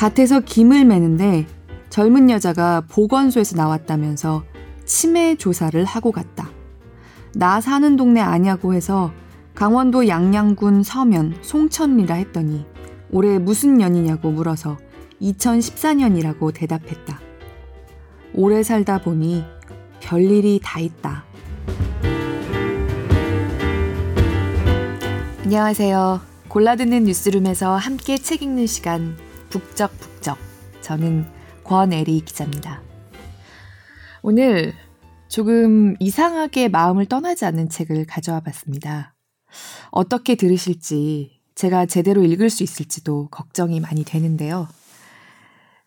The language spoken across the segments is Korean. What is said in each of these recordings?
밭에서 김을 매는데 젊은 여자가 보건소에서 나왔다면서 치매 조사를 하고 갔다. 나 사는 동네 아냐고 해서 강원도 양양군 서면 송천리라 했더니 올해 무슨 년이냐고 물어서 2014년이라고 대답했다. 오래 살다 보니 별일이 다 있다. 안녕하세요. 골라듣는 뉴스룸에서 함께 책 읽는 시간 북적북적. 저는 권애리 기자입니다. 오늘 조금 이상하게 마음을 떠나지 않는 책을 가져와 봤습니다. 어떻게 들으실지 제가 제대로 읽을 수 있을지도 걱정이 많이 되는데요.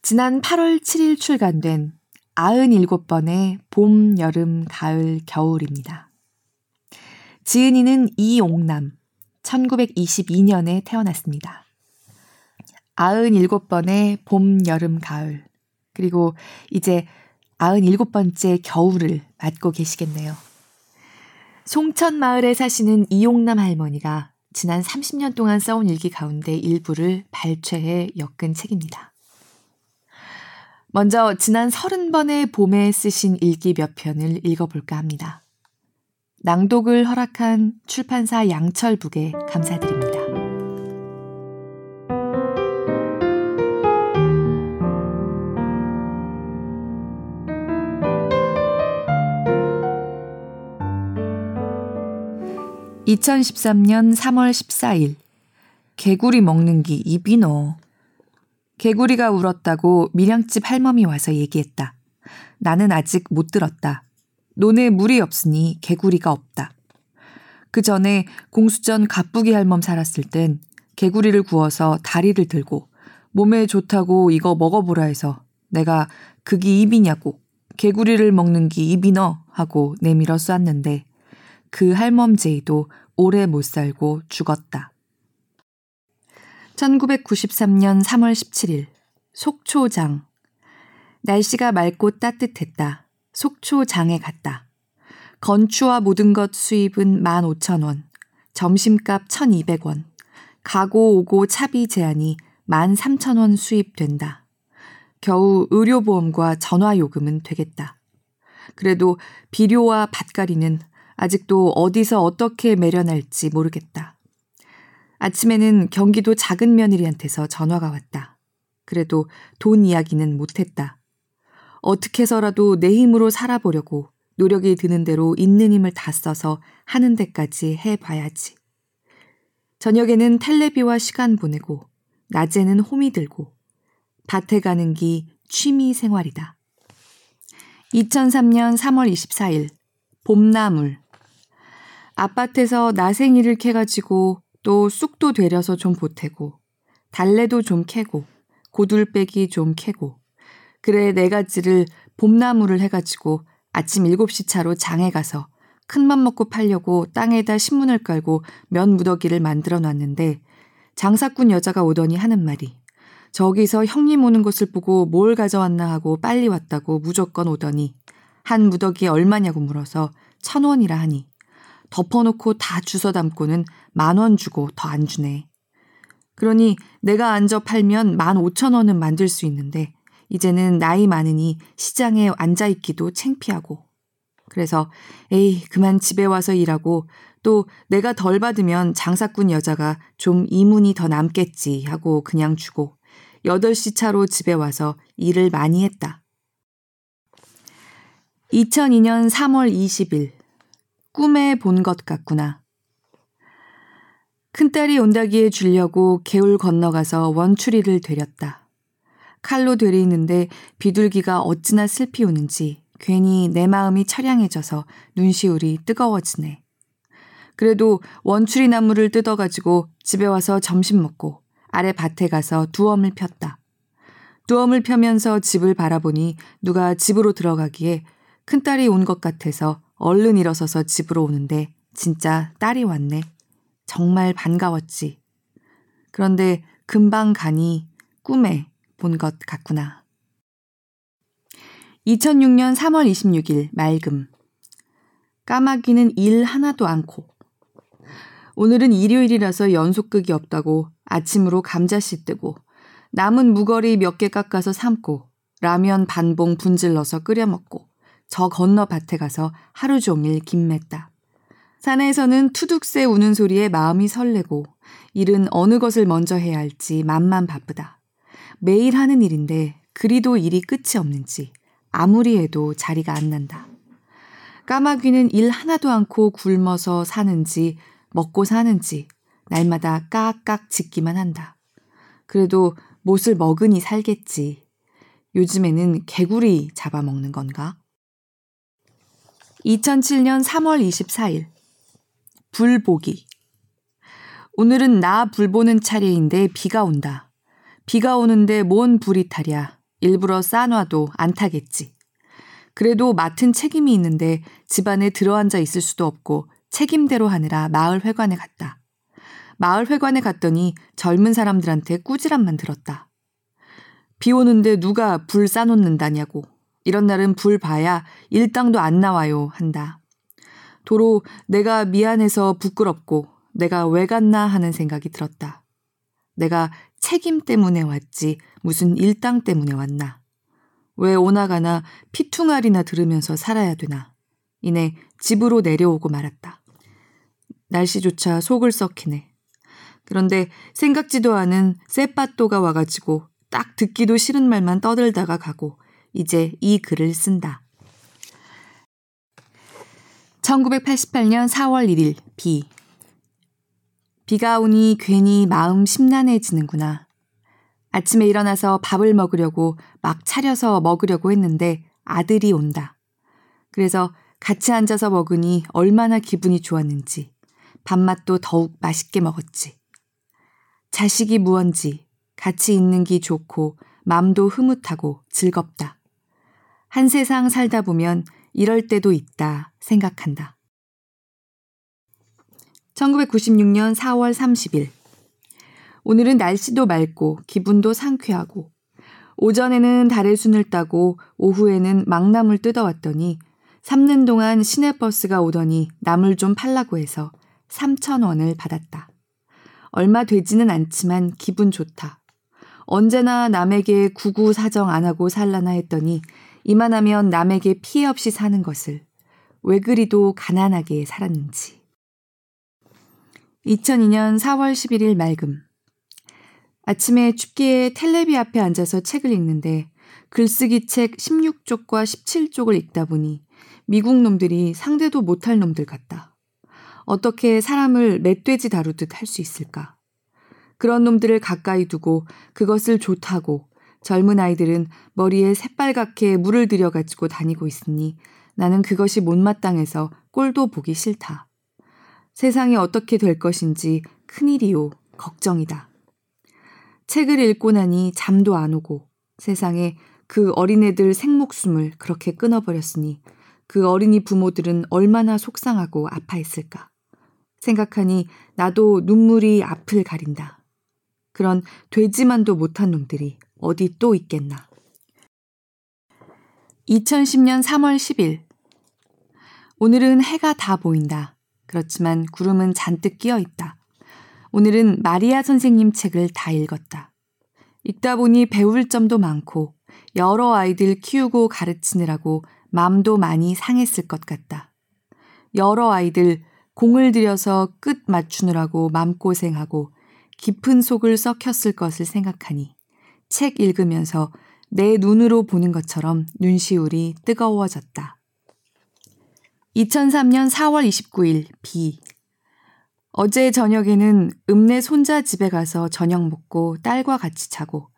지난 8월 7일 출간된 97번의 봄, 여름, 가을, 겨울입니다. 지은이는 이옥남, 1922년에 태어났습니다. 97번의 봄, 여름, 가을, 그리고 이제 97번째 겨울을 맞고 계시겠네요. 송천 마을에 사시는 이용남 할머니가 지난 30년 동안 써온 일기 가운데 일부를 발췌해 엮은 책입니다. 먼저 지난 30번의 봄에 쓰신 일기 몇 편을 읽어볼까 합니다. 낭독을 허락한 출판사 양철북에 감사드립니다. 2013년 3월 14일 개구리 먹는 기 너. 개구리가 울었다고 밀양집 할멈이 와서 얘기했다. 나는 아직 못 들었다. 논에 물이 없으니 개구리가 없다. 그 전에 공수전 갑부기 할멈 살았을 땐 개구리를 구워서 다리를 들고 몸에 좋다고 이거 먹어보라 해서 내가 그기 입이냐고 개구리를 먹는 기 입이 너 하고 내밀어 쐈는데 그 할멈제이도 오래 못 살고 죽었다. 1993년 3월 17일 속초장 날씨가 맑고 따뜻했다. 속초장에 갔다. 건추와 모든 것 수입은 15,000원, 점심값 1,200원, 가고 오고 차비 제한이 13,000원 수입된다. 겨우 의료보험과 전화요금은 되겠다. 그래도 비료와 밭가리는 아직도 어디서 어떻게 매려날지 모르겠다. 아침에는 경기도 작은 며느리한테서 전화가 왔다. 그래도 돈 이야기는 못했다. 어떻게 해서라도 내 힘으로 살아보려고 노력이 드는 대로 있는 힘을 다 써서 하는 데까지 해봐야지. 저녁에는 텔레비와 시간 보내고, 낮에는 홈이 들고, 밭에 가는 기 취미 생활이다. 2003년 3월 24일, 봄나물. 아파트에서 나생이를 캐가지고 또 쑥도 되려서 좀 보태고 달래도 좀 캐고 고둘빼기 좀 캐고 그래 네 가지를 봄나무를 해가지고 아침 7시 차로 장에 가서 큰맘 먹고 팔려고 땅에다 신문을 깔고 면 무더기를 만들어 놨는데 장사꾼 여자가 오더니 하는 말이 저기서 형님 오는 것을 보고 뭘 가져왔나 하고 빨리 왔다고 무조건 오더니 한 무더기에 얼마냐고 물어서 천 원이라 하니 덮어놓고 다 주워 담고는 만 원 주고 더 안 주네. 그러니 내가 앉아 팔면 만 오천 원은 만들 수 있는데 이제는 나이 많으니 시장에 앉아 있기도 창피하고. 그래서 에이 그만 집에 와서 일하고 또 내가 덜 받으면 장사꾼 여자가 좀 이문이 더 남겠지 하고 그냥 주고 8시 차로 집에 와서 일을 많이 했다. 2002년 3월 20일 꿈에 본 것 같구나. 큰딸이 온다기에 주려고 개울 건너가서 원추리를 되렸다. 칼로 되리는데 비둘기가 어찌나 슬피 우는지 괜히 내 마음이 처량해져서 눈시울이 뜨거워지네. 그래도 원추리 나무를 뜯어가지고 집에 와서 점심 먹고 아래 밭에 가서 두엄을 폈다. 두엄을 펴면서 집을 바라보니 누가 집으로 들어가기에 큰딸이 온 것 같아서 얼른 일어서서 집으로 오는데 진짜 딸이 왔네. 정말 반가웠지. 그런데 금방 가니 꿈에 본 것 같구나. 2006년 3월 26일 맑음. 까마귀는 일 하나도 않고. 오늘은 일요일이라서 연속극이 없다고 아침으로 감자씨 뜨고 남은 무거리 몇 개 깎아서 삶고 라면 반봉 분질러서 끓여 먹고 저 건너 밭에 가서 하루 종일 김맸다. 산에서는 투둑새 우는 소리에 마음이 설레고 일은 어느 것을 먼저 해야 할지 맘만 바쁘다. 매일 하는 일인데 그리도 일이 끝이 없는지 아무리 해도 자리가 안 난다. 까마귀는 일 하나도 않고 굶어서 사는지 먹고 사는지 날마다 깍깍 짖기만 한다. 그래도 못을 먹으니 살겠지. 요즘에는 개구리 잡아먹는 건가? 2007년 3월 24일. 불보기. 오늘은 나 불 보는 차례인데 비가 온다. 비가 오는데 뭔 불이 타랴. 일부러 싸놔도 안 타겠지. 그래도 맡은 책임이 있는데 집안에 들어앉아 있을 수도 없고 책임대로 하느라 마을 회관에 갔다. 마을 회관에 갔더니 젊은 사람들한테 꾸지람만 들었다. 비 오는데 누가 불 싸놓는다냐고. 이런 날은 불 봐야 일당도 안 나와요 한다. 도로 내가 미안해서 부끄럽고 내가 왜 갔나 하는 생각이 들었다. 내가 책임 때문에 왔지 무슨 일당 때문에 왔나. 왜 오나가나 피퉁알이나 들으면서 살아야 되나. 이내 집으로 내려오고 말았다. 날씨조차 속을 썩히네. 그런데 생각지도 않은 쎄빠또가 와가지고 딱 듣기도 싫은 말만 떠들다가 가고 이제 이 글을 쓴다. 1988년 4월 1일 비. 비가 오니 괜히 마음 심란해지는구나. 아침에 일어나서 밥을 먹으려고 막 차려서 먹으려고 했는데 아들이 온다. 그래서 같이 앉아서 먹으니 얼마나 기분이 좋았는지 밥맛도 더욱 맛있게 먹었지. 자식이 무언지 같이 있는 기 좋고 맘도 흐뭇하고 즐겁다. 한 세상 살다 보면 이럴 때도 있다 생각한다. 1996년 4월 30일. 오늘은 날씨도 맑고 기분도 상쾌하고 오전에는 달의 순을 따고 오후에는 망나물 뜯어왔더니 삶는 동안 시내버스가 오더니 나물 좀 팔라고 해서 3천원을 받았다. 얼마 되지는 않지만 기분 좋다. 언제나 남에게 구구 사정 안 하고 살라나 했더니 이만하면 남에게 피해 없이 사는 것을 왜 그리도 가난하게 살았는지. 2002년 4월 11일 맑음. 아침에 춥기에 텔레비 앞에 앉아서 책을 읽는데 글쓰기 책 16쪽과 17쪽을 읽다 보니 미국 놈들이 상대도 못할 놈들 같다. 어떻게 사람을 멧돼지 다루듯 할 수 있을까? 그런 놈들을 가까이 두고 그것을 좋다고 젊은 아이들은 머리에 새빨갛게 물을 들여가지고 다니고 있으니 나는 그것이 못마땅해서 꼴도 보기 싫다. 세상이 어떻게 될 것인지 큰일이요, 걱정이다. 책을 읽고 나니 잠도 안 오고 세상에 그 어린애들 생목숨을 그렇게 끊어버렸으니 그 어린이 부모들은 얼마나 속상하고 아파했을까. 생각하니 나도 눈물이 앞을 가린다. 그런 되지만도 못한 놈들이 어디 또 있겠나. 2010년 3월 10일. 오늘은 해가 다 보인다. 그렇지만 구름은 잔뜩 끼어 있다. 오늘은 마리아 선생님 책을 다 읽었다. 읽다 보니 배울 점도 많고 여러 아이들 키우고 가르치느라고 마음도 많이 상했을 것 같다. 여러 아이들 공을 들여서 끝 맞추느라고 맘고생하고 깊은 속을 썩혔을 것을 생각하니 책 읽으면서 내 눈으로 보는 것처럼 눈시울이 뜨거워졌다. 2003년 4월 29일 비 어제 저녁에는 읍내 손자 집에 가서 저녁 먹고 딸과 같이 자고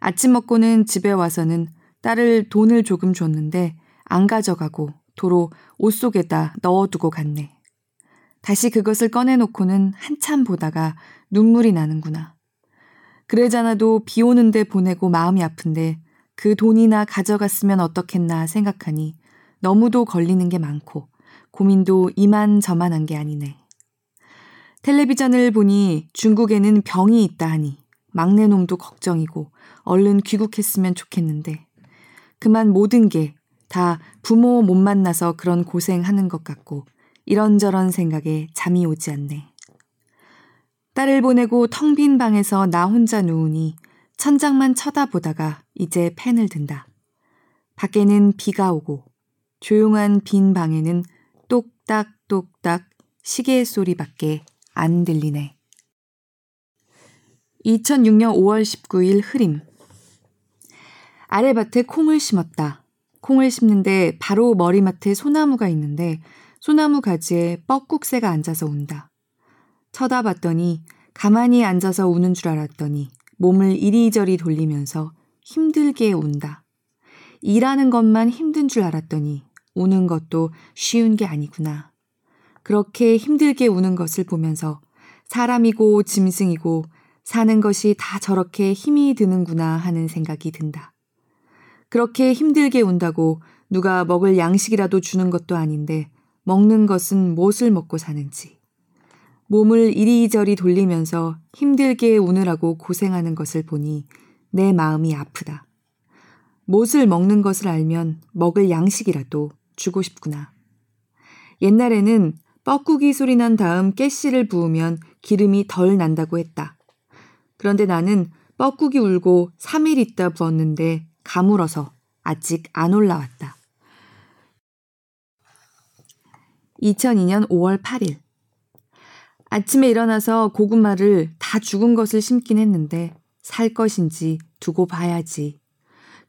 아침 먹고는 집에 와서는 딸을 돈을 조금 줬는데 안 가져가고 도로 옷 속에다 넣어두고 갔네. 다시 그것을 꺼내놓고는 한참 보다가 눈물이 나는구나. 그래잖아도 비 오는데 보내고 마음이 아픈데 그 돈이나 가져갔으면 어떻겠나 생각하니 너무도 걸리는 게 많고 고민도 이만저만한 게 아니네. 텔레비전을 보니 중국에는 병이 있다 하니 막내 놈도 걱정이고 얼른 귀국했으면 좋겠는데 그만 모든 게 다 부모 못 만나서 그런 고생하는 것 같고 이런저런 생각에 잠이 오지 않네. 딸을 보내고 텅 빈 방에서 나 혼자 누우니 천장만 쳐다보다가 이제 펜을 든다. 밖에는 비가 오고 조용한 빈 방에는 똑딱똑딱 시계 소리밖에 안 들리네. 2006년 5월 19일 흐림. 아래밭에 콩을 심었다. 콩을 심는데 바로 머리맡에 소나무가 있는데 소나무 가지에 뻐꾹새가 앉아서 운다. 쳐다봤더니 가만히 앉아서 우는 줄 알았더니 몸을 이리저리 돌리면서 힘들게 운다. 일하는 것만 힘든 줄 알았더니 우는 것도 쉬운 게 아니구나. 그렇게 힘들게 우는 것을 보면서 사람이고 짐승이고 사는 것이 다 저렇게 힘이 드는구나 하는 생각이 든다. 그렇게 힘들게 운다고 누가 먹을 양식이라도 주는 것도 아닌데 먹는 것은 무엇을 먹고 사는지. 몸을 이리저리 돌리면서 힘들게 우느라고 고생하는 것을 보니 내 마음이 아프다. 못을 먹는 것을 알면 먹을 양식이라도 주고 싶구나. 옛날에는 뻐꾸기 소리 난 다음 깨씨를 부으면 기름이 덜 난다고 했다. 그런데 나는 뻐꾸기 울고 3일 있다 부었는데 가물어서 아직 안 올라왔다. 2002년 5월 8일. 아침에 일어나서 고구마를 다 죽은 것을 심긴 했는데 살 것인지 두고 봐야지.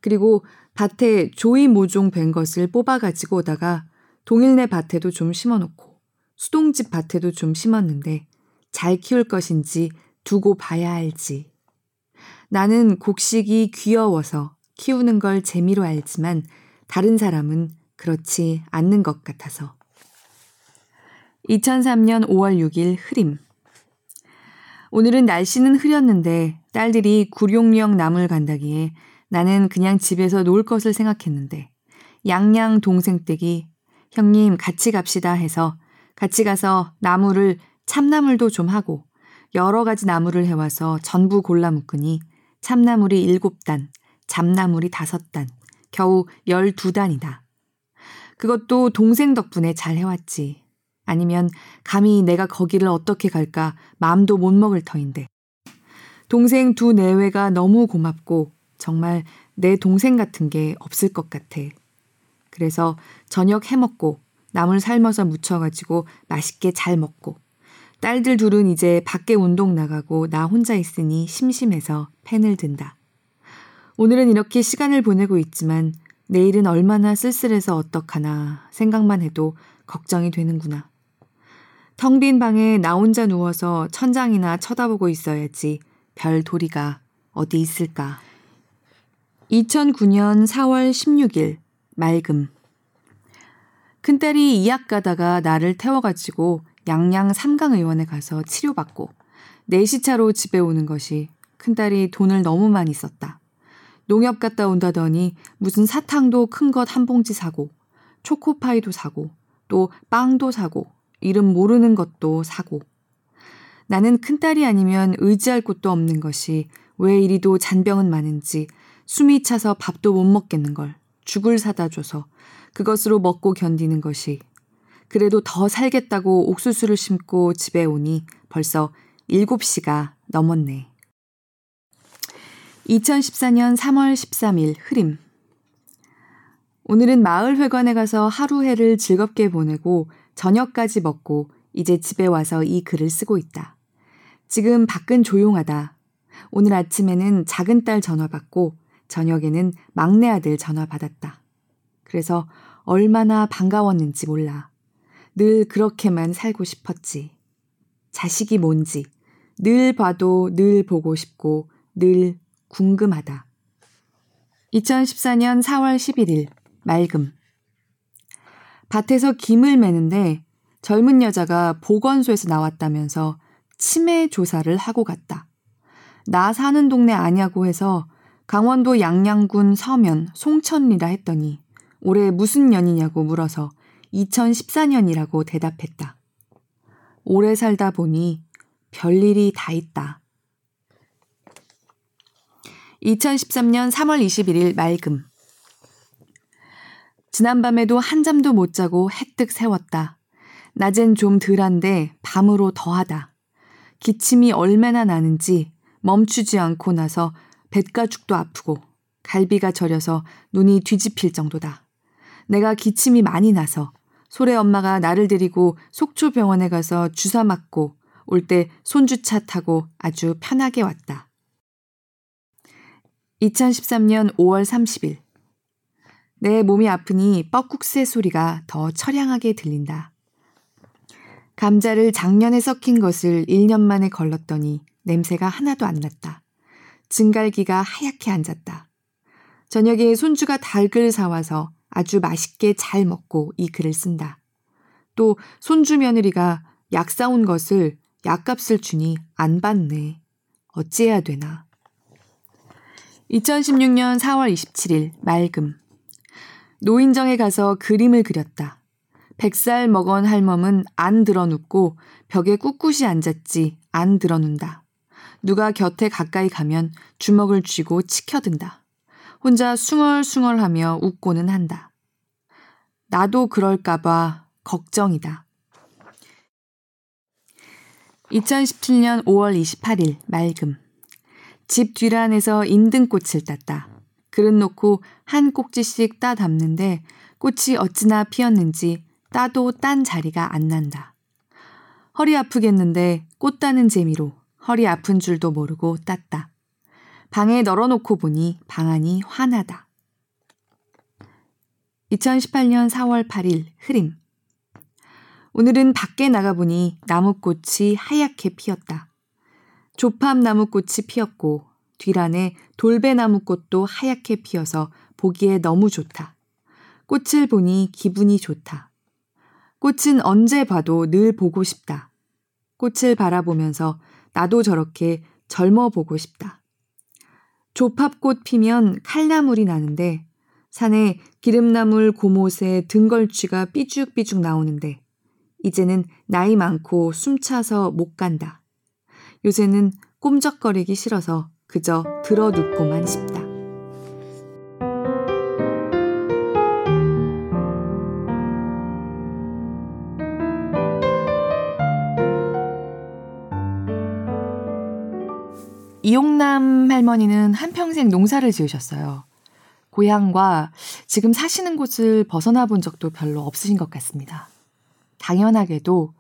그리고 밭에 조이 모종 된 것을 뽑아 가지고 오다가 동일네 밭에도 좀 심어 놓고 수동집 밭에도 좀 심었는데 잘 키울 것인지 두고 봐야 알지. 나는 곡식이 귀여워서 키우는 걸 재미로 알지만 다른 사람은 그렇지 않는 것 같아서. 2003년 5월 6일 흐림. 오늘은 날씨는 흐렸는데 딸들이 구룡령 나물 간다기에 나는 그냥 집에서 놀 것을 생각했는데 양양 동생 댁이 형님 같이 갑시다 해서 같이 가서 나무를 참나물도 좀 하고 여러 가지 나무를 해와서 전부 골라 묶으니 참나물이 7단, 잡나물이 5단, 겨우 12단이다. 그것도 동생 덕분에 잘 해왔지. 아니면 감히 내가 거기를 어떻게 갈까 마음도 못 먹을 터인데. 동생 두 내외가 너무 고맙고 정말 내 동생 같은 게 없을 것 같아. 그래서 저녁 해먹고 나물 삶아서 무쳐가지고 맛있게 잘 먹고 딸들 둘은 이제 밖에 운동 나가고 나 혼자 있으니 심심해서 펜을 든다. 오늘은 이렇게 시간을 보내고 있지만 내일은 얼마나 쓸쓸해서 어떡하나 생각만 해도 걱정이 되는구나. 텅 빈 방에 나 혼자 누워서 천장이나 쳐다보고 있어야지 별 도리가 어디 있을까. 2009년 4월 16일 맑음 큰딸이 이약 가다가 나를 태워가지고 양양 삼강의원에 가서 치료받고 4시차로 집에 오는 것이 큰딸이 돈을 너무 많이 썼다. 농협 갔다 온다더니 무슨 사탕도 큰 것 한 봉지 사고 초코파이도 사고 또 빵도 사고 이름 모르는 것도 사고 나는 큰딸이 아니면 의지할 곳도 없는 것이 왜 이리도 잔병은 많은지 숨이 차서 밥도 못 먹겠는 걸 죽을 사다 줘서 그것으로 먹고 견디는 것이 그래도 더 살겠다고 옥수수를 심고 집에 오니 벌써 7시가 넘었네. 2014년 3월 13일 흐림. 오늘은 마을회관에 가서 하루 해를 즐겁게 보내고 저녁까지 먹고 이제 집에 와서 이 글을 쓰고 있다. 지금 밖은 조용하다. 오늘 아침에는 작은 딸 전화 받고 저녁에는 막내 아들 전화 받았다. 그래서 얼마나 반가웠는지 몰라. 늘 그렇게만 살고 싶었지. 자식이 뭔지 늘 봐도 늘 보고 싶고 늘 궁금하다. 2014년 4월 11일 맑음. 밭에서 김을 매는데 젊은 여자가 보건소에서 나왔다면서 치매 조사를 하고 갔다. 나 사는 동네 아냐고 해서 강원도 양양군 서면 송천리라 했더니 올해 무슨 년이냐고 물어서 2014년이라고 대답했다. 오래 살다 보니 별일이 다 있다. 2013년 3월 21일 맑음. 지난밤에도 한잠도 못 자고 해뜩 세웠다. 낮엔 좀 덜한데 밤으로 더하다. 기침이 얼마나 나는지 멈추지 않고 나서 뱃가죽도 아프고 갈비가 저려서 눈이 뒤집힐 정도다. 내가 기침이 많이 나서 소래 엄마가 나를 데리고 속초병원에 가서 주사 맞고 올 때 손주차 타고 아주 편하게 왔다. 2013년 5월 30일. 내 몸이 아프니 뻐국새 소리가 더 처량하게 들린다. 감자를 작년에 섞인 것을 1년 만에 걸렀더니 냄새가 하나도 안 났다. 증갈기가 하얗게 앉았다. 저녁에 손주가 닭을 사와서 아주 맛있게 잘 먹고 이 글을 쓴다. 또 손주 며느리가 약 사온 것을 약값을 주니 안 받네. 어찌해야 되나. 2016년 4월 27일 맑음. 노인정에 가서 그림을 그렸다. 백살 먹은 할멈은 안 드러눕고 벽에 꿋꿋이 앉았지 안 드러눈다. 누가 곁에 가까이 가면 주먹을 쥐고 치켜든다. 혼자 숭얼숭얼하며 웃고는 한다. 나도 그럴까봐 걱정이다. 2017년 5월 28일 맑음. 집 뒤란에서 인등꽃을 땄다. 그릇 놓고 한 꼭지씩 따 담는데 꽃이 어찌나 피었는지 따도 딴 자리가 안 난다. 허리 아프겠는데 꽃 따는 재미로 허리 아픈 줄도 모르고 땄다. 방에 널어놓고 보니 방안이 환하다. 2018년 4월 8일 흐림. 오늘은 밖에 나가보니 나무꽃이 하얗게 피었다. 조팝 나무꽃이 피었고 뒤란에 돌배나무꽃도 하얗게 피어서 보기에 너무 좋다. 꽃을 보니 기분이 좋다. 꽃은 언제 봐도 늘 보고 싶다. 꽃을 바라보면서 나도 저렇게 젊어 보고 싶다. 조팝꽃 피면 칼나물이 나는데 산에 기름나물 고못에 등걸쥐가 삐죽삐죽 나오는데 이제는 나이 많고 숨차서 못 간다. 요새는 꼼적거리기 싫어서 그저 들어 눕고만 싶다. 이용남 할머니는 한평생 농사를 지으셨어요. 고향과 지금 사시는 곳을 벗어나 본 적도 별로 없으신 것 같습니다. 당연하게도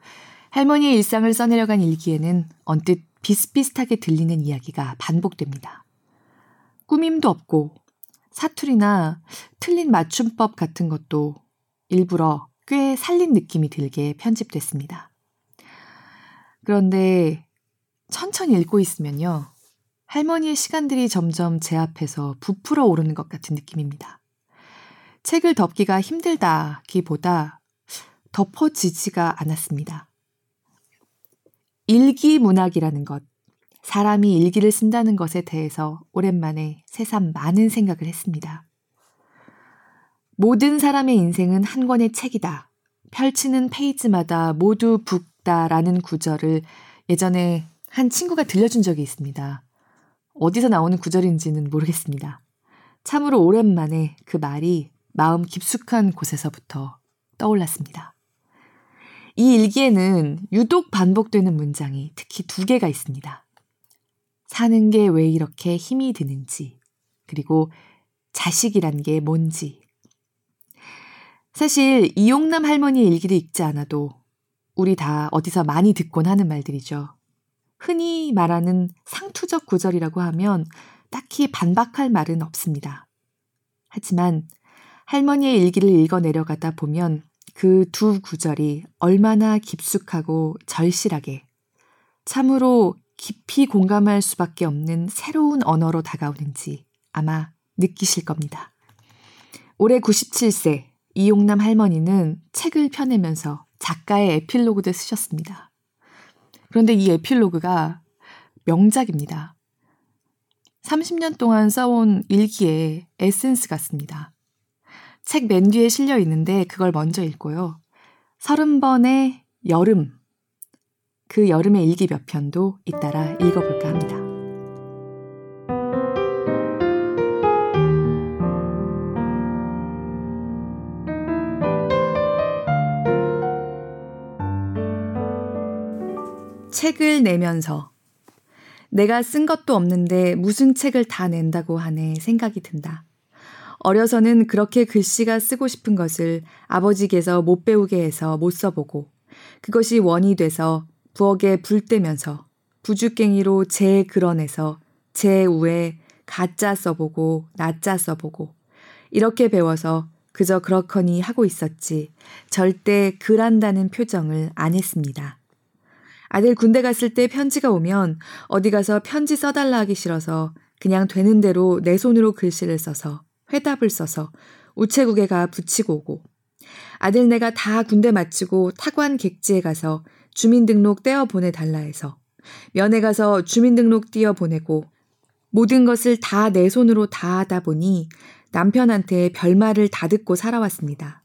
할머니의 일상을 써내려간 일기에는 언뜻 비슷비슷하게 들리는 이야기가 반복됩니다. 꾸밈도 없고 사투리나 틀린 맞춤법 같은 것도 일부러 꽤 살린 느낌이 들게 편집됐습니다. 그런데 천천히 읽고 있으면요. 할머니의 시간들이 점점 제 앞에서 부풀어 오르는 것 같은 느낌입니다. 책을 덮기가 힘들다기보다 덮어지지가 않았습니다. 일기 문학이라는 것, 사람이 일기를 쓴다는 것에 대해서 오랜만에 새삼 많은 생각을 했습니다. 모든 사람의 인생은 한 권의 책이다. 펼치는 페이지마다 모두 붓다라는 구절을 예전에 한 친구가 들려준 적이 있습니다. 어디서 나오는 구절인지는 모르겠습니다. 참으로 오랜만에 그 말이 마음 깊숙한 곳에서부터 떠올랐습니다. 이 일기에는 유독 반복되는 문장이 특히 두 개가 있습니다. 사는 게 왜 이렇게 힘이 드는지, 그리고 자식이란 게 뭔지. 사실 이용남 할머니의 일기를 읽지 않아도 우리 다 어디서 많이 듣곤 하는 말들이죠. 흔히 말하는 상투적 구절이라고 하면 딱히 반박할 말은 없습니다. 하지만 할머니의 일기를 읽어 내려가다 보면 그 두 구절이 얼마나 깊숙하고 절실하게 참으로 깊이 공감할 수밖에 없는 새로운 언어로 다가오는지 아마 느끼실 겁니다. 올해 97세 이용남 할머니는 책을 펴내면서 작가의 에필로그도 쓰셨습니다. 그런데 이 에필로그가 명작입니다. 30년 동안 써온 일기의 에센스 같습니다. 책 맨 뒤에 실려 있는데 그걸 먼저 읽고요. 30번의 여름. 그 여름의 일기 몇 편도 잇따라 읽어볼까 합니다. 책을 내면서 내가 쓴 것도 없는데 무슨 책을 다 낸다고 하네 생각이 든다. 어려서는 그렇게 글씨가 쓰고 싶은 것을 아버지께서 못 배우게 해서 못 써보고 그것이 원이 돼서 부엌에 불 떼면서 부죽갱이로 재 그려내서 재 우에 가짜 써보고 나짜 써보고 이렇게 배워서 그저 그렇거니 하고 있었지 절대 글한다는 표정을 안 했습니다. 아들 군대 갔을 때 편지가 오면 어디 가서 편지 써달라 하기 싫어서 그냥 되는 대로 내 손으로 글씨를 써서 회답을 써서 우체국에 가 붙이고 오고 아들 내가 다 군대 마치고 타관 객지에 가서 주민등록 떼어 보내달라 해서 면회 가서 주민등록 띄어 보내고 모든 것을 다 내 손으로 다 하다 보니 남편한테 별말을 다 듣고 살아왔습니다.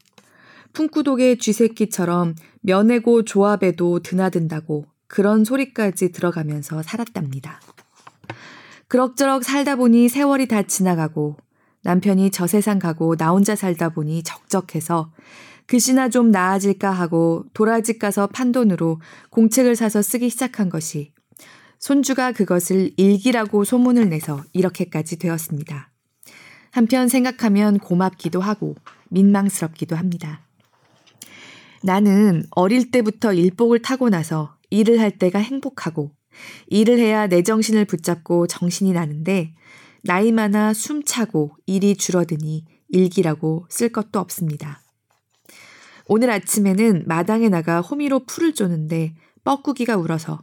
풍구독의 쥐새끼처럼 면회고 조합에도 드나든다고 그런 소리까지 들어가면서 살았답니다. 그럭저럭 살다 보니 세월이 다 지나가고 남편이 저 세상 가고 나 혼자 살다 보니 적적해서 글씨나 좀 나아질까 하고 도라지 가서 판 돈으로 공책을 사서 쓰기 시작한 것이 손주가 그것을 일기라고 소문을 내서 이렇게까지 되었습니다. 한편 생각하면 고맙기도 하고 민망스럽기도 합니다. 나는 어릴 때부터 일복을 타고 나서 일을 할 때가 행복하고 일을 해야 내 정신을 붙잡고 정신이 나는데 나이 많아 숨차고 일이 줄어드니 일기라고 쓸 것도 없습니다. 오늘 아침에는 마당에 나가 호미로 풀을 쪼는데 뻐꾸기가 울어서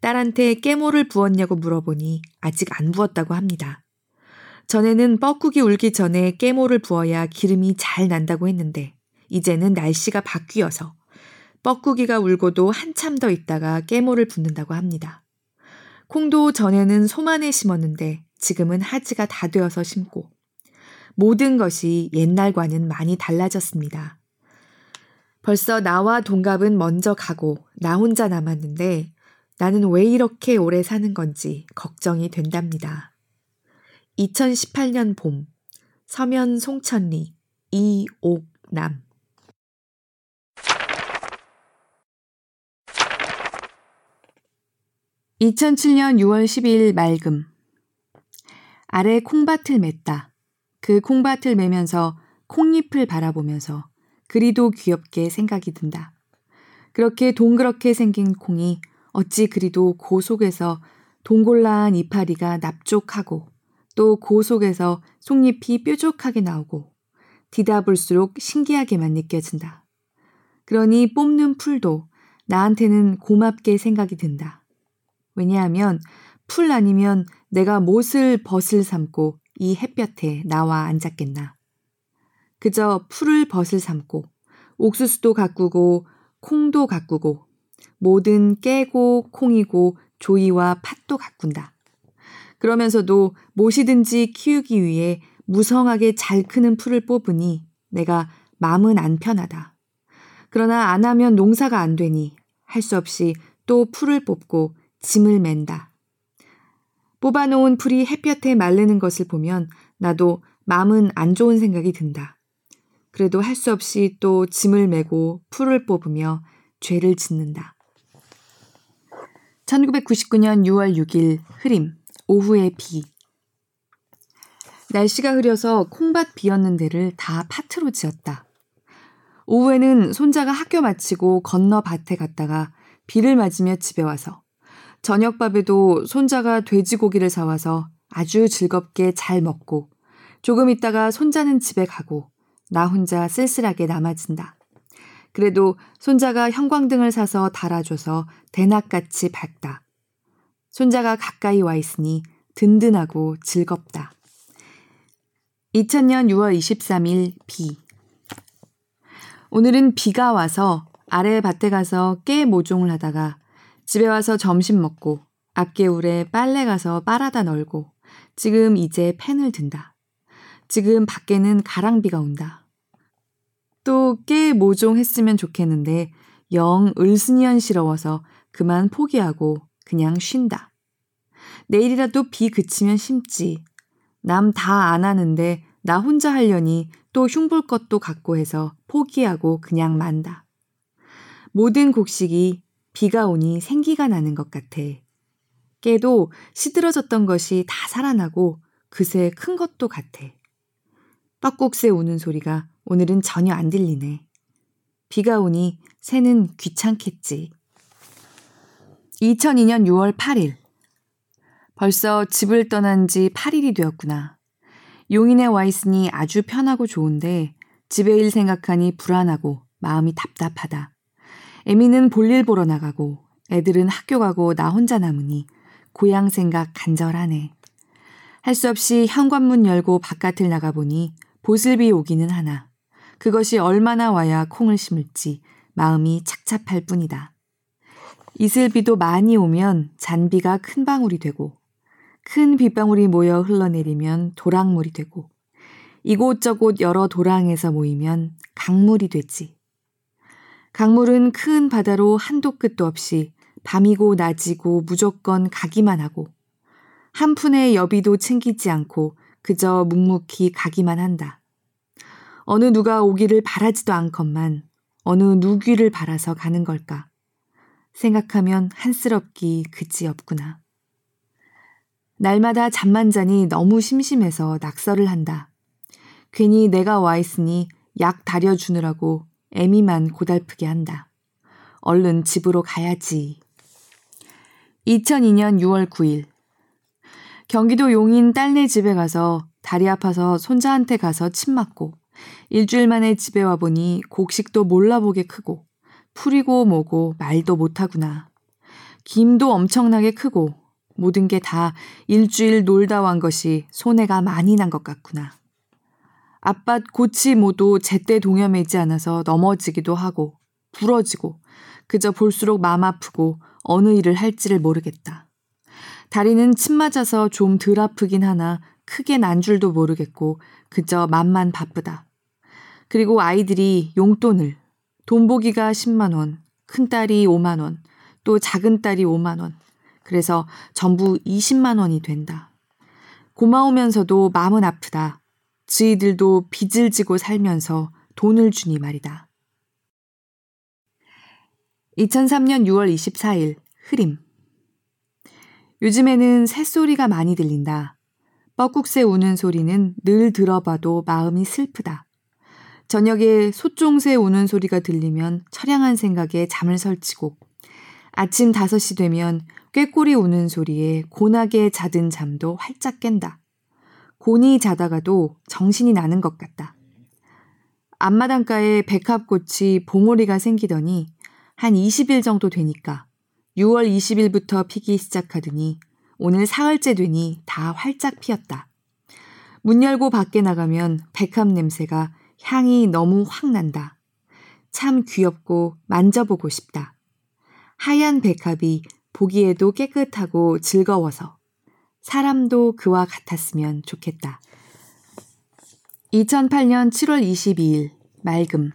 딸한테 깨모를 부었냐고 물어보니 아직 안 부었다고 합니다. 전에는 뻐꾸기 울기 전에 깨모를 부어야 기름이 잘 난다고 했는데 이제는 날씨가 바뀌어서 뻐꾸기가 울고도 한참 더 있다가 깨모를 붓는다고 합니다. 콩도 전에는 소만에 심었는데 지금은 하지가 다 되어서 심고 모든 것이 옛날과는 많이 달라졌습니다. 벌써 나와 동갑은 먼저 가고 나 혼자 남았는데 나는 왜 이렇게 오래 사는 건지 걱정이 된답니다. 2018년 봄 서면 송천리 이옥남 2007년 6월 12일 맑음 아래 콩밭을 맸다. 그 콩밭을 매면서 콩잎을 바라보면서 그리도 귀엽게 생각이 든다. 그렇게 동그랗게 생긴 콩이 어찌 그리도 고 속에서 동골라한 이파리가 납족하고 또 고 속에서 속잎이 뾰족하게 나오고 디다 볼수록 신기하게만 느껴진다. 그러니 뽑는 풀도 나한테는 고맙게 생각이 든다. 왜냐하면 풀 아니면 내가 못을 벗을 삼고 이 햇볕에 나와 앉았겠나. 그저 풀을 벗을 삼고 옥수수도 가꾸고 콩도 가꾸고 모든 깨고 콩이고 조이와 팥도 가꾼다. 그러면서도 무엇이든지 키우기 위해 무성하게 잘 크는 풀을 뽑으니 내가 마음은 안 편하다. 그러나 안 하면 농사가 안 되니 할 수 없이 또 풀을 뽑고 짐을 맨다. 뽑아놓은 풀이 햇볕에 말르는 것을 보면 나도 마음은 안 좋은 생각이 든다. 그래도 할 수 없이 또 짐을 메고 풀을 뽑으며 죄를 짓는다. 1999년 6월 6일 흐림, 오후의 비. 날씨가 흐려서 콩밭 비었는 데를 다 파트로 지었다. 오후에는 손자가 학교 마치고 건너 밭에 갔다가 비를 맞으며 집에 와서 저녁밥에도 손자가 돼지고기를 사와서 아주 즐겁게 잘 먹고 조금 있다가 손자는 집에 가고 나 혼자 쓸쓸하게 남아진다. 그래도 손자가 형광등을 사서 달아줘서 대낮같이 밝다. 손자가 가까이 와 있으니 든든하고 즐겁다. 2000년 6월 23일 비. 오늘은 비가 와서 아래 밭에 가서 깨 모종을 하다가 집에 와서 점심 먹고 앞개울에 빨래 가서 빨아다 널고 지금 이제 펜을 든다. 지금 밖에는 가랑비가 온다. 또 깨 모종했으면 좋겠는데 영 을스니언스러워서 그만 포기하고 그냥 쉰다. 내일이라도 비 그치면 심지. 남 다 안 하는데 나 혼자 하려니 또 흉볼 것도 갖고 해서 포기하고 그냥 만다. 모든 곡식이 비가 오니 생기가 나는 것 같아. 깨도 시들어졌던 것이 다 살아나고 그새 큰 것도 같아. 뻐꾹새 우는 소리가 오늘은 전혀 안 들리네. 비가 오니 새는 귀찮겠지. 2002년 6월 8일. 벌써 집을 떠난 지 8일이 되었구나. 용인에 와 있으니 아주 편하고 좋은데 집에 일 생각하니 불안하고 마음이 답답하다. 에미는 볼일 보러 나가고 애들은 학교 가고 나 혼자 남으니 고향 생각 간절하네. 할 수 없이 현관문 열고 바깥을 나가보니 보슬비 오기는 하나. 그것이 얼마나 와야 콩을 심을지 마음이 착잡할 뿐이다. 이슬비도 많이 오면 잔비가 큰 방울이 되고 큰 빗방울이 모여 흘러내리면 도랑물이 되고 이곳저곳 여러 도랑에서 모이면 강물이 되지. 강물은 큰 바다로 한도 끝도 없이 밤이고 낮이고 무조건 가기만 하고 한 푼의 여비도 챙기지 않고 그저 묵묵히 가기만 한다. 어느 누가 오기를 바라지도 않건만 어느 누귀를 바라서 가는 걸까. 생각하면 한스럽기 그지 없구나. 날마다 잠만 자니 너무 심심해서 낙서를 한다. 괜히 내가 와 있으니 약 다려주느라고 애미만 고달프게 한다. 얼른 집으로 가야지. 2002년 6월 9일. 경기도 용인 딸네 집에 가서 다리 아파서 손자한테 가서 침 맞고 일주일 만에 집에 와보니 곡식도 몰라보게 크고 풀이고 뭐고 말도 못하구나. 김도 엄청나게 크고 모든 게 다 일주일 놀다 완 것이 손해가 많이 난 것 같구나. 앞밭 고치 모두 제때 동여매지 않아서 넘어지기도 하고 부러지고 그저 볼수록 마음 아프고 어느 일을 할지를 모르겠다. 다리는 침 맞아서 좀 덜 아프긴 하나 크게 난 줄도 모르겠고 그저 맘만 바쁘다. 그리고 아이들이 용돈을 돈보기가 10만 원, 큰 딸이 5만 원, 또 작은 딸이 5만 원. 그래서 전부 20만 원이 된다. 고마우면서도 마음은 아프다. 지희들도 빚을 지고 살면서 돈을 주니 말이다. 2003년 6월 24일 흐림 요즘에는 새소리가 많이 들린다. 뻐꾹새 우는 소리는 늘 들어봐도 마음이 슬프다. 저녁에 소종새 우는 소리가 들리면 처량한 생각에 잠을 설치고 아침 5시 되면 꾀꼬리 우는 소리에 곤하게 자든 잠도 활짝 깬다. 곤히 자다가도 정신이 나는 것 같다. 앞마당가에 백합꽃이 봉오리가 생기더니 한 20일 정도 되니까 6월 20일부터 피기 시작하더니 오늘 사흘째 되니 다 활짝 피었다. 문 열고 밖에 나가면 백합 냄새가 향이 너무 확 난다. 참 귀엽고 만져보고 싶다. 하얀 백합이 보기에도 깨끗하고 즐거워서 사람도 그와 같았으면 좋겠다. 2008년 7월 22일 맑음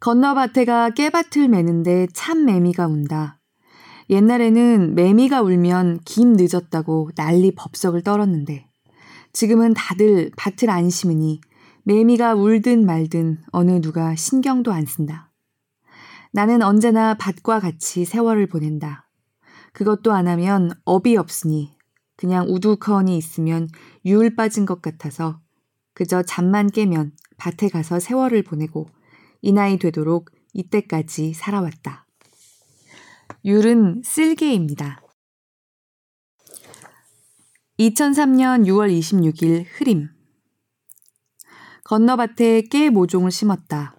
건너밭에가 깨밭을 매는데 참 매미가 운다. 옛날에는 매미가 울면 김 늦었다고 난리 법석을 떨었는데 지금은 다들 밭을 안 심으니 매미가 울든 말든 어느 누가 신경도 안 쓴다. 나는 언제나 밭과 같이 세월을 보낸다. 그것도 안 하면 업이 없으니 그냥 우두커니 있으면 유울 빠진 것 같아서 그저 잠만 깨면 밭에 가서 세월을 보내고 이 나이 되도록 이때까지 살아왔다. 율은 쓸개입니다. 2003년 6월 26일 흐림 건너밭에 깨 모종을 심었다.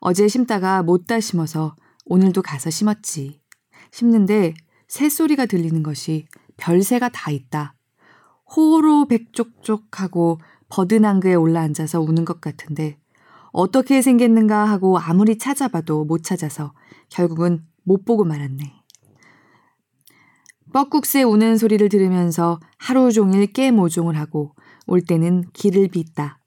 어제 심다가 못다 심어서 오늘도 가서 심었지. 심는데 새소리가 들리는 것이 별새가 다 있다. 호로 백쪽쪽하고 버드낭그에 올라앉아서 우는 것 같은데 어떻게 생겼는가 하고 아무리 찾아봐도 못 찾아서 결국은 못 보고 말았네. 뻐꾹새 우는 소리를 들으면서 하루 종일 깨 모종을 하고 올 때는 길을 빗다.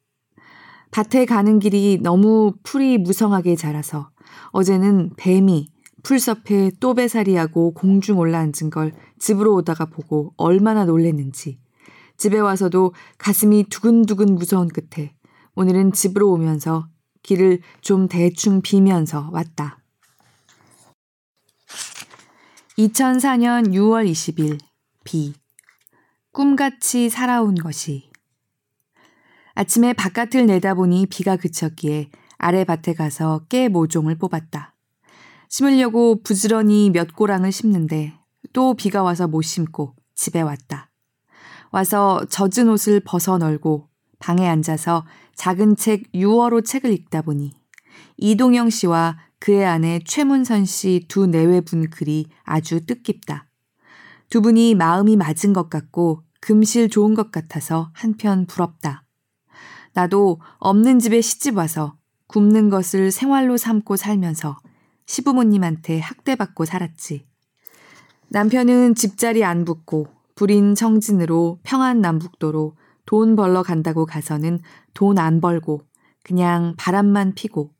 밭에 가는 길이 너무 풀이 무성하게 자라서 어제는 뱀이 풀섭에 또배살이하고 공중 올라앉은 걸 집으로 오다가 보고 얼마나 놀랬는지 집에 와서도 가슴이 두근두근 무서운 끝에 오늘은 집으로 오면서 길을 좀 대충 비면서 왔다. 2004년 6월 20일 비 꿈같이 살아온 것이 아침에 바깥을 내다보니 비가 그쳤기에 아래 밭에 가서 깨 모종을 뽑았다. 심으려고 부지런히 몇 고랑을 심는데 또 비가 와서 못 심고 집에 왔다. 와서 젖은 옷을 벗어 널고 방에 앉아서 작은 책 6월호 책을 읽다 보니 이동영 씨와 그의 아내 최문선 씨 두 내외분 글이 아주 뜻깊다. 두 분이 마음이 맞은 것 같고 금실 좋은 것 같아서 한편 부럽다. 나도 없는 집에 시집 와서 굶는 것을 생활로 삼고 살면서 시부모님한테 학대받고 살았지. 남편은 집자리 안 붙고 불인 청진으로 평안 남북도로 돈 벌러 간다고 가서는 돈 안 벌고 그냥 바람만 피고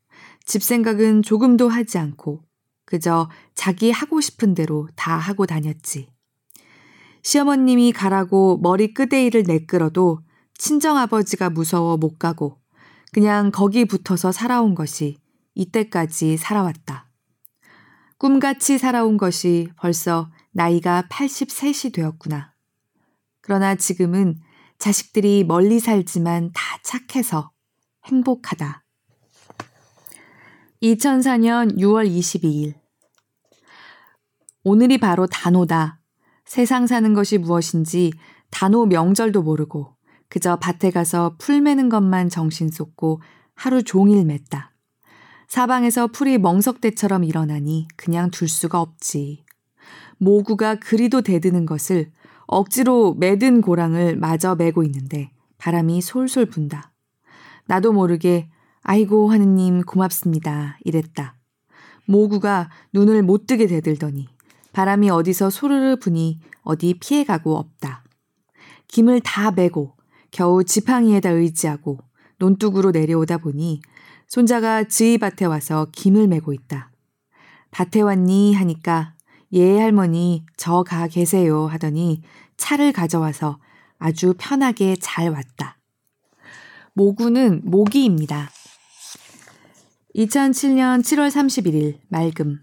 집 생각은 조금도 하지 않고 그저 자기 하고 싶은 대로 다 하고 다녔지. 시어머님이 가라고 머리 끄데이를 내끌어도 친정아버지가 무서워 못 가고 그냥 거기 붙어서 살아온 것이 이때까지 살아왔다. 꿈같이 살아온 것이 벌써 나이가 83이 되었구나. 그러나 지금은 자식들이 멀리 살지만 다 착해서 행복하다. 2004년 6월 22일. 오늘이 바로 단오다. 세상 사는 것이 무엇인지 단오 명절도 모르고 그저 밭에 가서 풀 매는 것만 정신 쏟고 하루 종일 맸다. 사방에서 풀이 멍석대처럼 일어나니 그냥 둘 수가 없지. 모구가 그리도 대드는 것을 억지로 매든 고랑을 마저 메고 있는데 바람이 솔솔 분다. 나도 모르게 아이고 하느님 고맙습니다 이랬다. 모구가 눈을 못 뜨게 대들더니 바람이 어디서 소르르 부니 어디 피해가고 없다. 김을 다 메고 겨우 지팡이에다 의지하고 논둑으로 내려오다 보니 손자가 지희 밭에 와서 김을 메고 있다. 밭에 왔니 하니까 예 할머니 저 가 계세요 하더니 차를 가져와서 아주 편하게 잘 왔다. 모구는 모기입니다. 2007년 7월 31일 맑음.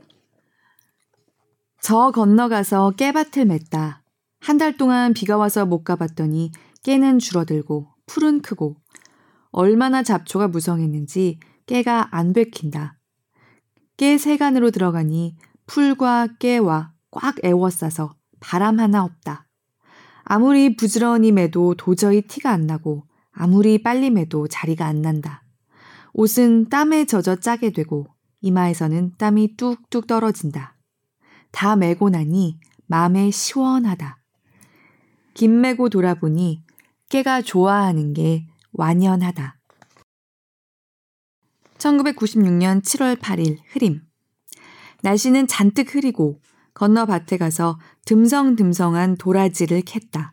저 건너가서 깨밭을 맸다. 한 달 동안 비가 와서 못 가봤더니 깨는 줄어들고 풀은 크고 얼마나 잡초가 무성했는지 깨가 안 베킨다. 깨 세간으로 들어가니 풀과 깨와 꽉 애워싸서 바람 하나 없다. 아무리 부지런히 매도 도저히 티가 안 나고 아무리 빨리 매도 자리가 안 난다. 옷은 땀에 젖어 짜게 되고 이마에서는 땀이 뚝뚝 떨어진다. 다 매고 나니 마음에 시원하다. 김 매고 돌아보니 깨가 좋아하는 게 완연하다. 1996년 7월 8일 흐림. 날씨는 잔뜩 흐리고 건너 밭에 가서 듬성듬성한 도라지를 캤다.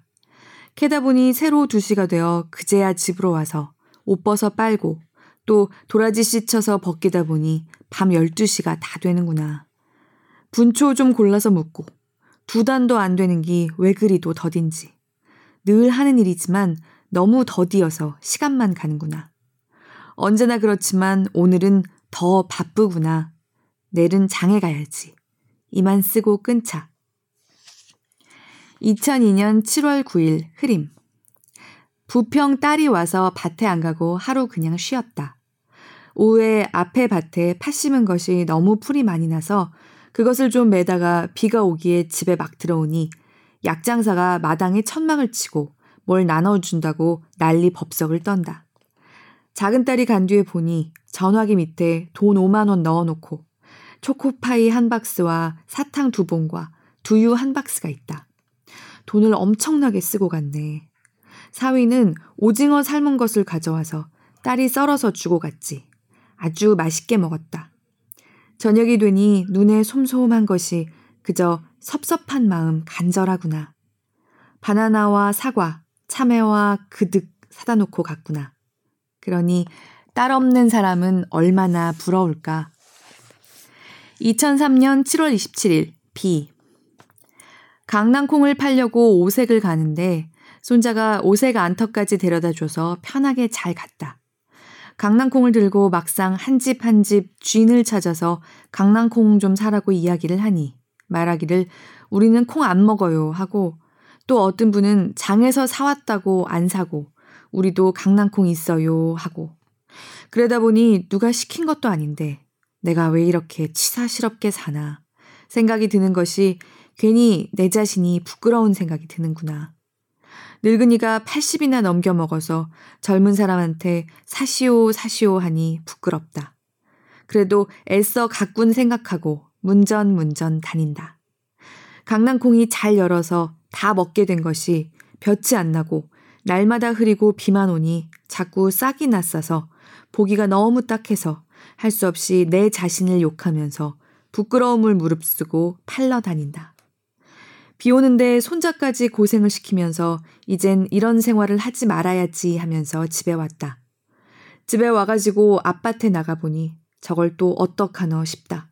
캐다 보니 새로 2시가 되어 그제야 집으로 와서 옷 벗어 빨고 또 도라지 씻혀서 벗기다 보니 밤 12시가 다 되는구나. 분초 좀 골라서 묻고 두 단도 안 되는 기왜 그리도 더딘지. 늘 하는 일이지만 너무 더디어서 시간만 가는구나. 언제나 그렇지만 오늘은 더 바쁘구나. 내일은 장에 가야지. 이만 쓰고 끊자. 2002년 7월 9일 흐림. 부평 딸이 와서 밭에 안 가고 하루 그냥 쉬었다. 오후에 앞에 밭에 팥 심은 것이 너무 풀이 많이 나서 그것을 좀 매다가 비가 오기에 집에 막 들어오니 약장사가 마당에 천막을 치고 뭘 나눠준다고 난리 법석을 떤다. 작은 딸이 간 뒤에 보니 전화기 밑에 돈 5만원 넣어놓고 초코파이 한 박스와 사탕 두 봉과 두유 한 박스가 있다. 돈을 엄청나게 쓰고 갔네. 사위는 오징어 삶은 것을 가져와서 딸이 썰어서 주고 갔지. 아주 맛있게 먹었다. 저녁이 되니 눈에 솜솜한 것이 그저 섭섭한 마음 간절하구나. 바나나와 사과, 참외와 그득 사다 놓고 갔구나. 그러니 딸 없는 사람은 얼마나 부러울까. 2003년 7월 27일 비 강낭콩을 팔려고 오색을 가는데 손자가 오색 안터까지 데려다 줘서 편하게 잘 갔다. 강낭콩을 들고 막상 한 집 한집 쥐인을 찾아서 강낭콩 좀 사라고 이야기를 하니 말하기를 우리는 콩 안 먹어요 하고 또 어떤 분은 장에서 사왔다고 안 사고 우리도 강낭콩 있어요 하고 그러다 보니 누가 시킨 것도 아닌데 내가 왜 이렇게 치사스럽게 사나 생각이 드는 것이 괜히 내 자신이 부끄러운 생각이 드는구나. 늙은이가 80이나 넘겨 먹어서 젊은 사람한테 사시오 사시오 하니 부끄럽다. 그래도 애써 가꾼 생각하고 문전문전 다닌다. 강낭콩이 잘 열어서 다 먹게 된 것이 볕이 안 나고 날마다 흐리고 비만 오니 자꾸 싹이 났어서 보기가 너무 딱해서 할 수 없이 내 자신을 욕하면서 부끄러움을 무릅쓰고 팔러 다닌다. 비 오는데 손자까지 고생을 시키면서 이젠 이런 생활을 하지 말아야지 하면서 집에 왔다. 집에 와가지고 아파트에 나가보니 저걸 또 어떡하너 싶다.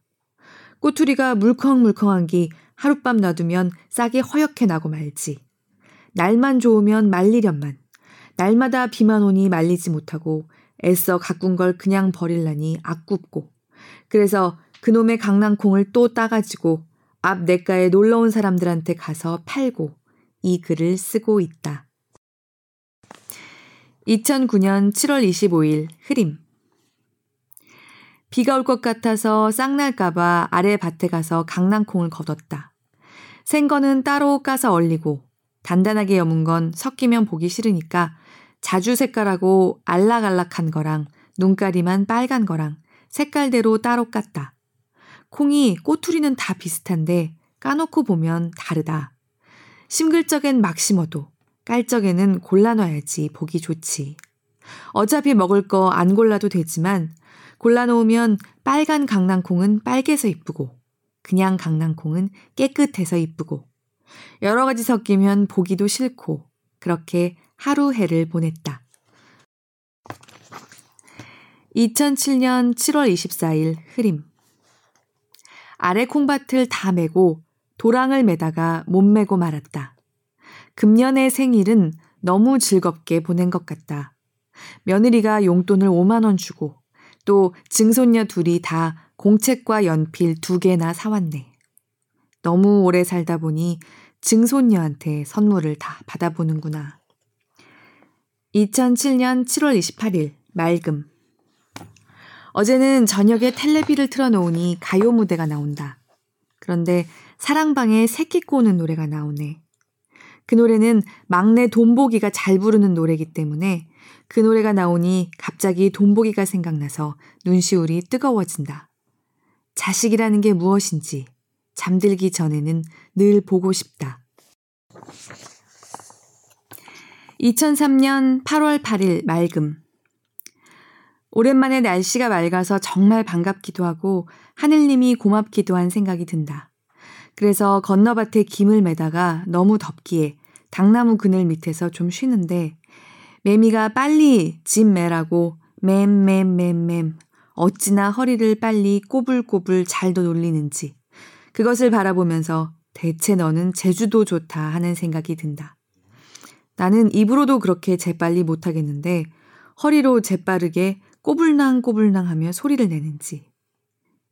꼬투리가 물컹물컹한 기 하룻밤 놔두면 싹이 허옇게 나고 말지. 날만 좋으면 말리련만. 날마다 비만 오니 말리지 못하고 애써 가꾼 걸 그냥 버릴라니 아깝고. 그래서 그놈의 강낭콩을 또 따가지고 앞 냇가에 놀러 온 사람들한테 가서 팔고 이 글을 쓰고 있다. 2009년 7월 25일 흐림. 비가 올 것 같아서 쌍날까봐 아래 밭에 가서 강낭콩을 걷었다. 생거는 따로 까서 얼리고 단단하게 여문 건 섞이면 보기 싫으니까 자주 색깔하고 알락알락한 거랑 눈가리만 빨간 거랑 색깔대로 따로 깠다. 콩이 꼬투리는 다 비슷한데 까놓고 보면 다르다. 심글 적엔 막 심어도 깔 적에는 골라놔야지 보기 좋지. 어차피 먹을 거 안 골라도 되지만 골라놓으면 빨간 강낭콩은 빨개서 이쁘고 그냥 강낭콩은 깨끗해서 이쁘고 여러 가지 섞이면 보기도 싫고 그렇게 하루 해를 보냈다. 2007년 7월 24일 흐림. 아래 콩밭을 다 메고 도랑을 매다가 못 메고 말았다. 금년의 생일은 너무 즐겁게 보낸 것 같다. 며느리가 용돈을 5만원 주고 또 증손녀 둘이 다 공책과 연필 두 개나 사왔네. 너무 오래 살다 보니 증손녀한테 선물을 다 받아보는구나. 2007년 7월 28일 맑음 어제는 저녁에 텔레비를 틀어놓으니 가요 무대가 나온다. 그런데 사랑방에 새끼 꼬는 노래가 나오네. 그 노래는 막내 돈보기가 잘 부르는 노래이기 때문에 그 노래가 나오니 갑자기 돈보기가 생각나서 눈시울이 뜨거워진다. 자식이라는 게 무엇인지 잠들기 전에는 늘 보고 싶다. 2003년 8월 8일 맑음. 오랜만에 날씨가 맑아서 정말 반갑기도 하고 하늘님이 고맙기도 한 생각이 든다. 그래서 건너밭에 김을 매다가 너무 덥기에 당나무 그늘 밑에서 좀 쉬는데 매미가 빨리 집 매라고 맴맴맴맴 어찌나 허리를 빨리 꼬불꼬불 잘도 놀리는지 그것을 바라보면서 대체 너는 제주도 좋다 하는 생각이 든다. 나는 입으로도 그렇게 재빨리 못하겠는데 허리로 재빠르게 꼬불낭 꼬불낭 하며 소리를 내는지.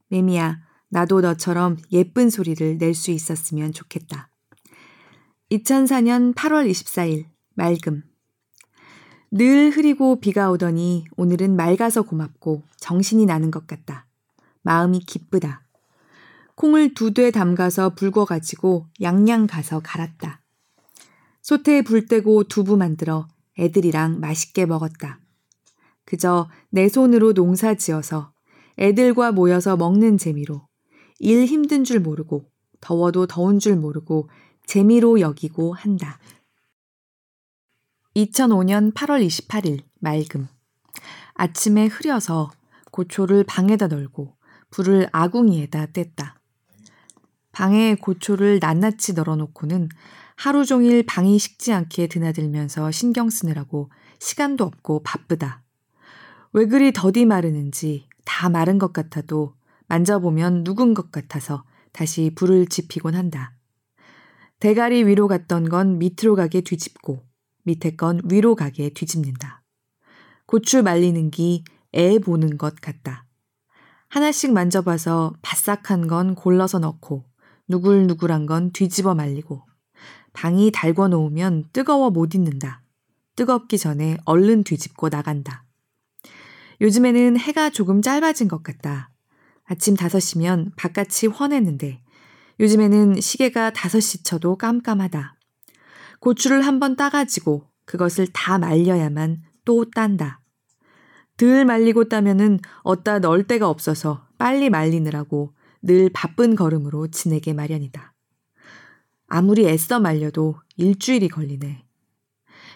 매미야, 나도 너처럼 예쁜 소리를 낼 수 있었으면 좋겠다. 2004년 8월 24일, 맑음. 늘 흐리고 비가 오더니 오늘은 맑아서 고맙고 정신이 나는 것 같다. 마음이 기쁘다. 콩을 두돼 담가서 불궈 가지고 양양 가서 갈았다. 소태에 불 떼고 두부 만들어 애들이랑 맛있게 먹었다. 그저 내 손으로 농사 지어서 애들과 모여서 먹는 재미로 일 힘든 줄 모르고 더워도 더운 줄 모르고 재미로 여기고 한다. 2005년 8월 28일 맑음. 아침에 흐려서 고초를 방에다 널고 불을 아궁이에다 뗐다. 방에 고초를 낱낱이 널어놓고는 하루 종일 방이 식지 않게 드나들면서 신경 쓰느라고 시간도 없고 바쁘다. 왜 그리 더디 마르는지 다 마른 것 같아도 만져보면 누군 것 같아서 다시 불을 지피곤 한다. 대가리 위로 갔던 건 밑으로 가게 뒤집고 밑에 건 위로 가게 뒤집는다. 고추 말리는 기 애 보는 것 같다. 하나씩 만져봐서 바싹한 건 골라서 넣고 누굴누굴한 건 뒤집어 말리고 방이 달궈 놓으면 뜨거워 못 있는다. 뜨겁기 전에 얼른 뒤집고 나간다. 요즘에는 해가 조금 짧아진 것 같다. 아침 5시면 바깥이 훤했는데 요즘에는 시계가 5시 쳐도 깜깜하다. 고추를 한번 따가지고 그것을 다 말려야만 또 딴다. 덜 말리고 따면은 어디다 넣을 데가 없어서 빨리 말리느라고 늘 바쁜 걸음으로 지내게 마련이다. 아무리 애써 말려도 일주일이 걸리네.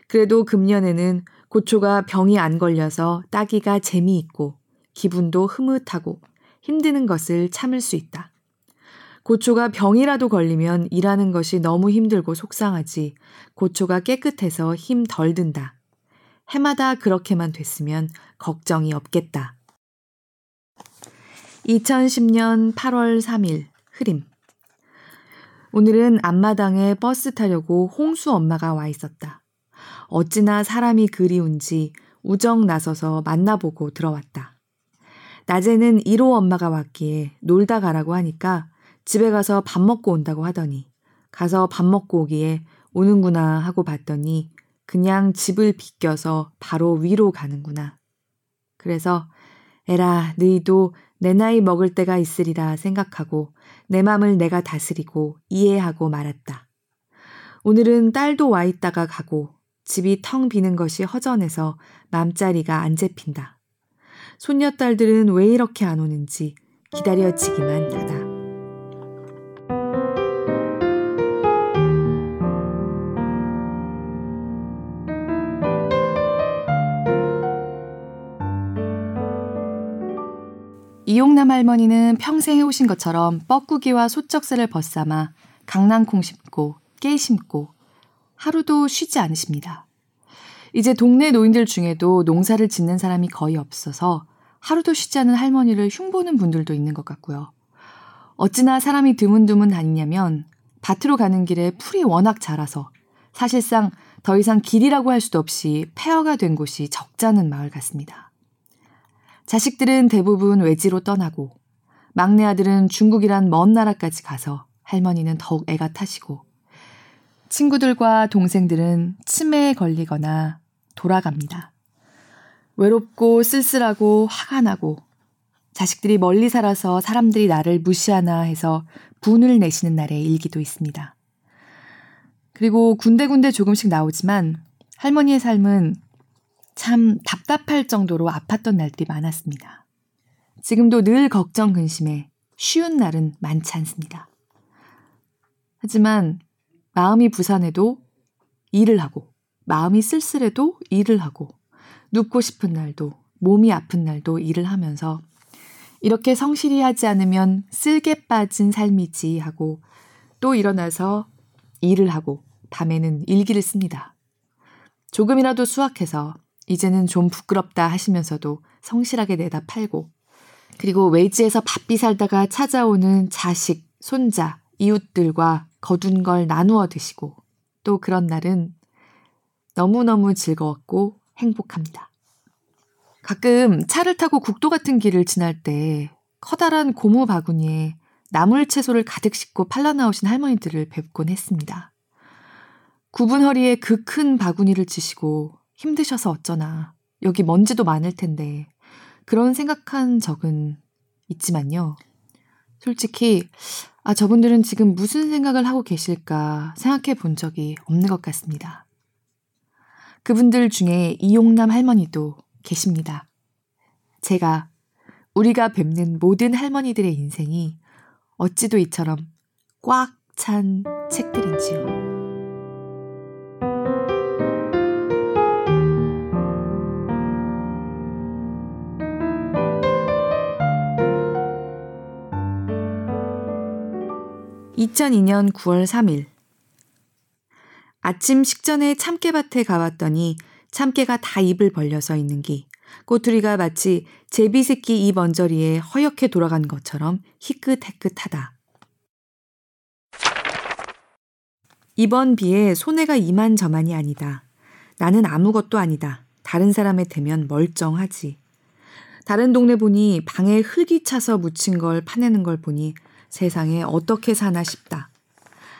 그래도 금년에는 고초가 병이 안 걸려서 따기가 재미있고 기분도 흐뭇하고 힘드는 것을 참을 수 있다. 고초가 병이라도 걸리면 일하는 것이 너무 힘들고 속상하지 고초가 깨끗해서 힘 덜 든다. 해마다 그렇게만 됐으면 걱정이 없겠다. 2010년 8월 3일 흐림 오늘은 앞마당에 버스 타려고 홍수 엄마가 와 있었다. 어찌나 사람이 그리운지 우정 나서서 만나보고 들어왔다. 낮에는 1호 엄마가 왔기에 놀다 가라고 하니까 집에 가서 밥 먹고 온다고 하더니 가서 밥 먹고 오기에 오는구나 하고 봤더니 그냥 집을 비껴서 바로 위로 가는구나. 그래서 에라 너희도 내 나이 먹을 때가 있으리라 생각하고 내 맘을 내가 다스리고 이해하고 말았다. 오늘은 딸도 와 있다가 가고 집이 텅 비는 것이 허전해서 맘자리가 안 잡힌다. 손녀딸들은 왜 이렇게 안 오는지 기다려지기만 하다. 이용남 할머니는 평생 해오신 것처럼 뻐꾸기와 소쩍새를 벗삼아 강낭콩 심고 깨 심고 하루도 쉬지 않으십니다. 이제 동네 노인들 중에도 농사를 짓는 사람이 거의 없어서 하루도 쉬지 않은 할머니를 흉보는 분들도 있는 것 같고요. 어찌나 사람이 드문드문 다니냐면 밭으로 가는 길에 풀이 워낙 자라서 사실상 더 이상 길이라고 할 수도 없이 폐허가 된 곳이 적잖은 마을 같습니다. 자식들은 대부분 외지로 떠나고 막내 아들은 중국이란 먼 나라까지 가서 할머니는 더욱 애가 타시고 친구들과 동생들은 치매에 걸리거나 돌아갑니다. 외롭고 쓸쓸하고 화가 나고 자식들이 멀리 살아서 사람들이 나를 무시하나 해서 분을 내시는 날의 일기도 있습니다. 그리고 군데군데 조금씩 나오지만 할머니의 삶은 참 답답할 정도로 아팠던 날들이 많았습니다. 지금도 늘 걱정 근심에 쉬운 날은 많지 않습니다. 하지만 마음이 부산해도 일을 하고 마음이 쓸쓸해도 일을 하고 눕고 싶은 날도 몸이 아픈 날도 일을 하면서 이렇게 성실히 하지 않으면 쓸개 빠진 삶이지 하고 또 일어나서 일을 하고 밤에는 일기를 씁니다. 조금이라도 수확해서 이제는 좀 부끄럽다 하시면서도 성실하게 내다 팔고 그리고 외지에서 바삐 살다가 찾아오는 자식, 손자, 이웃들과 거둔 걸 나누어 드시고 또 그런 날은 너무너무 즐거웠고 행복합니다. 가끔 차를 타고 국도 같은 길을 지날 때 커다란 고무 바구니에 나물 채소를 가득 싣고 팔러 나오신 할머니들을 뵙곤 했습니다. 굽은 허리에 그 큰 바구니를 치시고 힘드셔서 어쩌나. 여기 먼지도 많을 텐데. 그런 생각한 적은 있지만요. 솔직히, 아, 저분들은 지금 무슨 생각을 하고 계실까 생각해 본 적이 없는 것 같습니다. 그분들 중에 이용남 할머니도 계십니다. 제가 우리가 뵙는 모든 할머니들의 인생이 어찌도 이처럼 꽉 찬 책들인지요. 2002년 9월 3일. 아침 식전에 참깨밭에 가봤더니 참깨가 다 입을 벌려서 있는 기 꼬투리가 마치 제비새끼 입 언저리에 허옇게 돌아간 것처럼 희끗해끗하다. 이번 비에 손해가 이만저만이 아니다. 나는 아무것도 아니다. 다른 사람의 대면 멀쩡하지. 다른 동네 보니 방에 흙이 차서 묻힌 걸 파내는 걸 보니 세상에 어떻게 사나 싶다.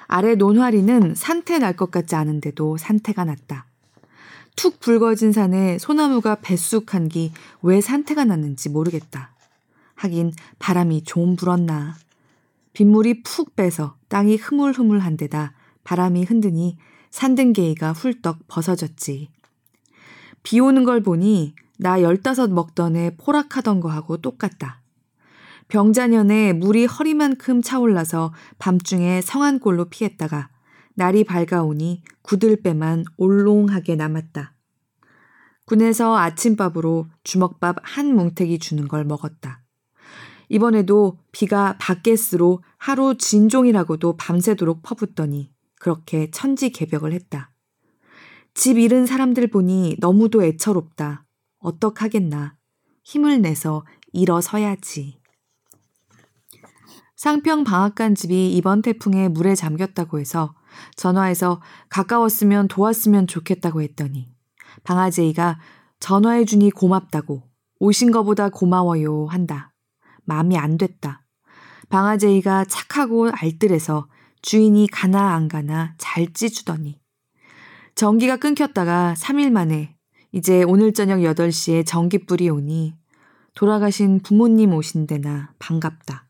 아래 논화리는 산태 날 것 같지 않은데도 산태가 났다. 툭 붉어진 산에 소나무가 뱃쑥한 기 왜 산태가 났는지 모르겠다. 하긴 바람이 좀 불었나. 빗물이 푹 빼서 땅이 흐물흐물한 데다 바람이 흔드니 산등개이가 훌떡 벗어졌지. 비 오는 걸 보니 나 열다섯 먹던 애 포락하던 거하고 똑같다. 병자년에 물이 허리만큼 차올라서 밤중에 성안골로 피했다가 날이 밝아오니 구들배만 올롱하게 남았다. 군에서 아침밥으로 주먹밥 한 뭉태기 주는 걸 먹었다. 이번에도 비가 밖에스로 하루 진종이라고도 밤새도록 퍼붓더니 그렇게 천지 개벽을 했다. 집 잃은 사람들 보니 너무도 애처롭다. 어떡하겠나. 힘을 내서 일어서야지. 상평 방앗간 집이 이번 태풍에 물에 잠겼다고 해서 전화해서 가까웠으면 도왔으면 좋겠다고 했더니 방아제이가 전화해주니 고맙다고 오신 거보다 고마워요 한다. 마음이 안 됐다. 방아제이가 착하고 알뜰해서 주인이 가나 안 가나 잘 찌주더니 전기가 끊겼다가 3일 만에 이제 오늘 저녁 8시에 전기불이 오니 돌아가신 부모님 오신 데나 반갑다.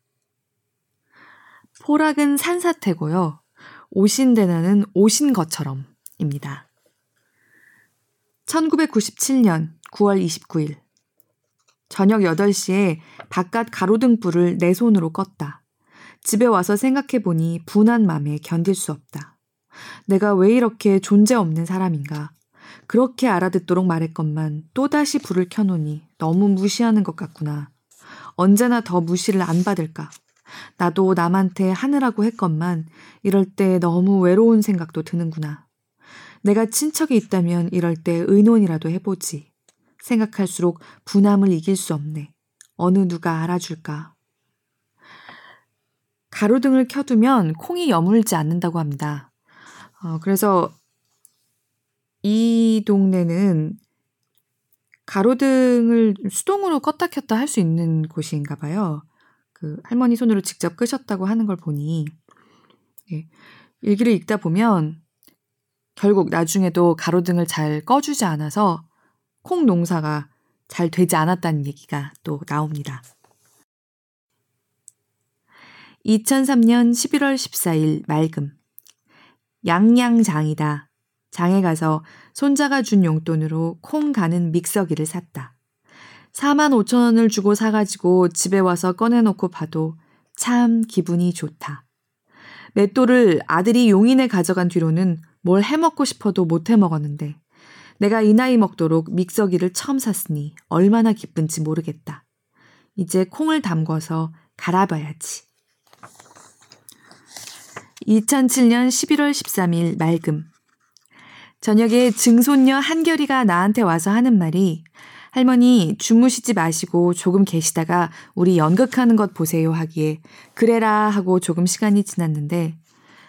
포락은 산사태고요. 오신 데나는 오신 것처럼입니다. 1997년 9월 29일 저녁 8시에 바깥 가로등불을 내 손으로 껐다. 집에 와서 생각해보니 분한 맘에 견딜 수 없다. 내가 왜 이렇게 존재 없는 사람인가. 그렇게 알아듣도록 말했건만 또다시 불을 켜놓니 너무 무시하는 것 같구나. 언제나 더 무시를 안 받을까. 나도 남한테 하느라고 했건만 이럴 때 너무 외로운 생각도 드는구나. 내가 친척이 있다면 이럴 때 의논이라도 해보지. 생각할수록 분함을 이길 수 없네. 어느 누가 알아줄까. 가로등을 켜두면 콩이 여물지 않는다고 합니다. 어, 그래서 이 동네는 가로등을 수동으로 껐다 켰다 할 수 있는 곳인가 봐요. 그 할머니 손으로 직접 끄셨다고 하는 걸 보니 예, 일기를 읽다 보면 결국 나중에도 가로등을 잘 꺼주지 않아서 콩 농사가 잘 되지 않았다는 얘기가 또 나옵니다. 2003년 11월 14일 맑음. 양양장이다. 장에 가서 손자가 준 용돈으로 콩 가는 믹서기를 샀다. 4만 5천 원을 주고 사가지고 집에 와서 꺼내놓고 봐도 참 기분이 좋다. 맷돌을 아들이 용인에 가져간 뒤로는 뭘 해먹고 싶어도 못 해먹었는데 내가 이 나이 먹도록 믹서기를 처음 샀으니 얼마나 기쁜지 모르겠다. 이제 콩을 담궈서 갈아봐야지. 2007년 11월 13일 맑음. 저녁에 증손녀 한결이가 나한테 와서 하는 말이 할머니 주무시지 마시고 조금 계시다가 우리 연극하는 것 보세요 하기에 그래라 하고 조금 시간이 지났는데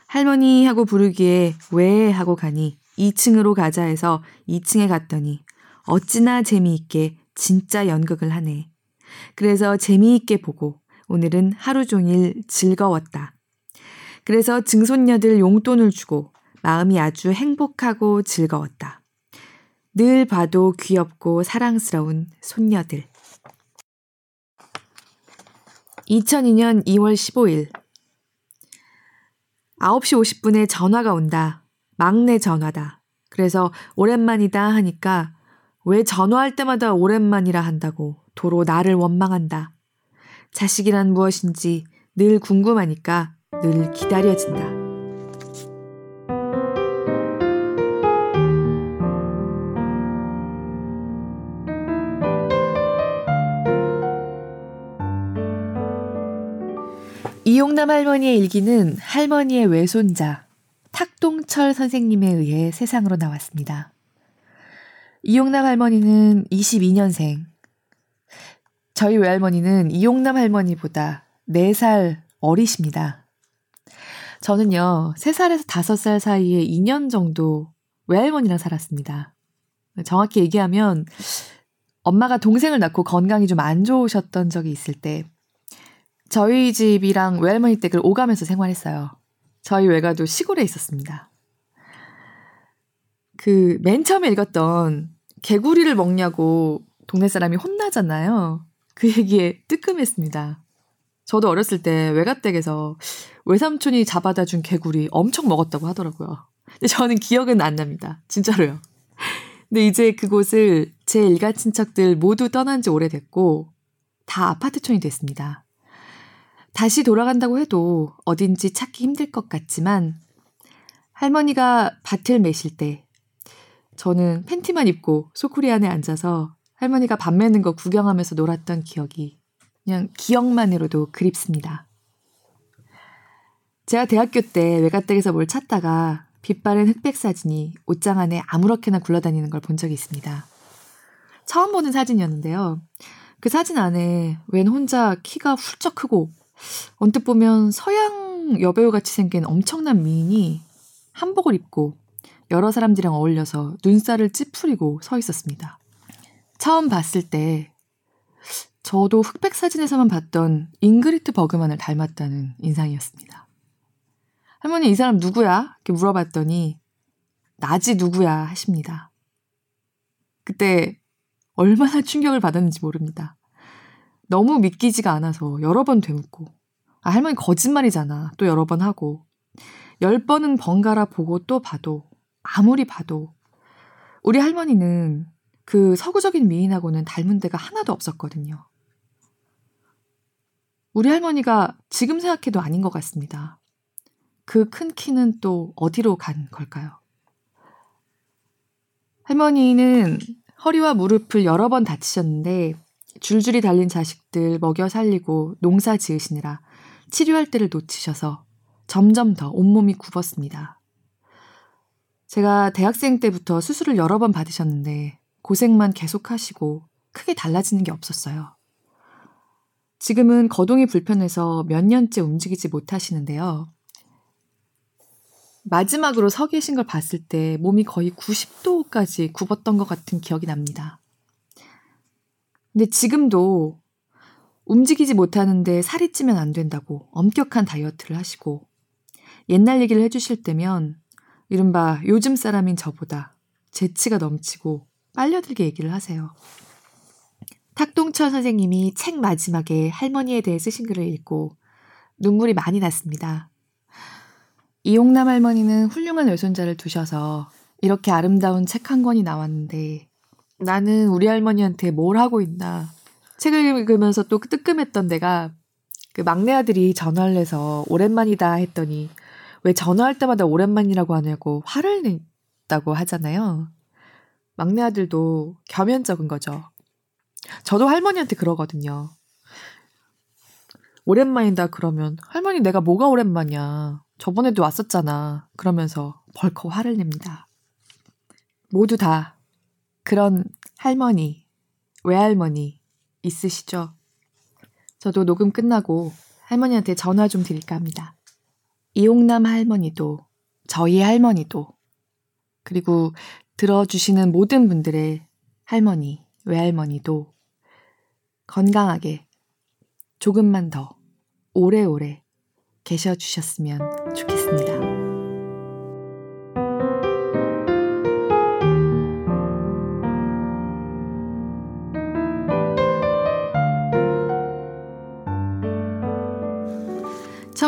할머니 하고 부르기에 왜 하고 가니 2층으로 가자 해서 2층에 갔더니 어찌나 재미있게 진짜 연극을 하네. 그래서 재미있게 보고 오늘은 하루 종일 즐거웠다. 그래서 증손녀들 용돈을 주고 마음이 아주 행복하고 즐거웠다. 늘 봐도 귀엽고 사랑스러운 손녀들. 2002년 2월 15일. 9시 50분에 전화가 온다. 막내 전화다. 그래서 오랜만이다 하니까 왜 전화할 때마다 오랜만이라 한다고 도로 나를 원망한다. 자식이란 무엇인지 늘 궁금하니까 늘 기다려진다. 이용남 할머니의 일기는 할머니의 외손자 탁동철 선생님에 의해 세상으로 나왔습니다. 이용남 할머니는 22년생. 저희 외할머니는 이용남 할머니보다 4살 어리십니다. 저는요, 3살에서 5살 사이에 2년 정도 외할머니랑 살았습니다. 정확히 얘기하면 엄마가 동생을 낳고 건강이 좀 안 좋으셨던 적이 있을 때 저희 집이랑 외할머니 댁을 오가면서 생활했어요. 저희 외가도 시골에 있었습니다. 그 맨 처음에 읽었던 개구리를 먹냐고 동네 사람이 혼나잖아요. 그 얘기에 뜨끔했습니다. 저도 어렸을 때 외가댁에서 외삼촌이 잡아다 준 개구리 엄청 먹었다고 하더라고요. 근데 저는 기억은 안 납니다. 진짜로요. 근데 이제 그곳을 제 일가 친척들 모두 떠난 지 오래됐고 다 아파트촌이 됐습니다. 다시 돌아간다고 해도 어딘지 찾기 힘들 것 같지만 할머니가 밭을 매실 때 저는 팬티만 입고 소쿠리 안에 앉아서 할머니가 밥 매는 거 구경하면서 놀았던 기억이 그냥 기억만으로도 그립습니다. 제가 대학교 때 외가댁에서 뭘 찾다가 빛바랜 흑백 사진이 옷장 안에 아무렇게나 굴러다니는 걸 본 적이 있습니다. 처음 보는 사진이었는데요. 그 사진 안에 웬 혼자 키가 훌쩍 크고 언뜻 보면 서양 여배우 같이 생긴 엄청난 미인이 한복을 입고 여러 사람들이랑 어울려서 눈살을 찌푸리고 서 있었습니다. 처음 봤을 때 저도 흑백 사진에서만 봤던 잉그리트 버그만을 닮았다는 인상이었습니다. 할머니 이 사람 누구야? 이렇게 물어봤더니 나지 누구야 하십니다. 그때 얼마나 충격을 받았는지 모릅니다. 너무 믿기지가 않아서 여러 번 되묻고 아, 할머니 거짓말이잖아. 또 여러 번 하고 열 번은 번갈아 보고 또 봐도 아무리 봐도 우리 할머니는 그 서구적인 미인하고는 닮은 데가 하나도 없었거든요. 우리 할머니가 지금 생각해도 아닌 것 같습니다. 그 큰 키는 또 어디로 간 걸까요? 할머니는 허리와 무릎을 여러 번 다치셨는데 줄줄이 달린 자식들 먹여 살리고 농사 지으시느라 치료할 때를 놓치셔서 점점 더 온몸이 굽었습니다. 제가 대학생 때부터 수술을 여러 번 받으셨는데 고생만 계속 하시고 크게 달라지는 게 없었어요. 지금은 거동이 불편해서 몇 년째 움직이지 못하시는데요. 마지막으로 서 계신 걸 봤을 때 몸이 거의 90도까지 굽었던 것 같은 기억이 납니다. 근데 지금도 움직이지 못하는데 살이 찌면 안 된다고 엄격한 다이어트를 하시고 옛날 얘기를 해주실 때면 이른바 요즘 사람인 저보다 재치가 넘치고 빨려들게 얘기를 하세요. 탁동철 선생님이 책 마지막에 할머니에 대해 쓰신 글을 읽고 눈물이 많이 났습니다. 이용남 할머니는 훌륭한 외손자를 두셔서 이렇게 아름다운 책 한 권이 나왔는데 나는 우리 할머니한테 뭘 하고 있나. 책을 읽으면서 또 뜨끔했던 데가 그 막내 아들이 전화를 해서 오랜만이다 했더니 왜 전화할 때마다 오랜만이라고 하냐고 화를 냈다고 하잖아요. 막내 아들도 겸연쩍은 거죠. 저도 할머니한테 그러거든요. 오랜만이다 그러면 할머니 내가 뭐가 오랜만이야. 저번에도 왔었잖아. 그러면서 벌컥 화를 냅니다. 모두 다 그런 할머니, 외할머니 있으시죠? 저도 녹음 끝나고 할머니한테 전화 좀 드릴까 합니다. 이용남 할머니도, 저희 할머니도, 그리고 들어주시는 모든 분들의 할머니, 외할머니도 건강하게 조금만 더 오래오래 계셔 주셨으면 좋겠습니다.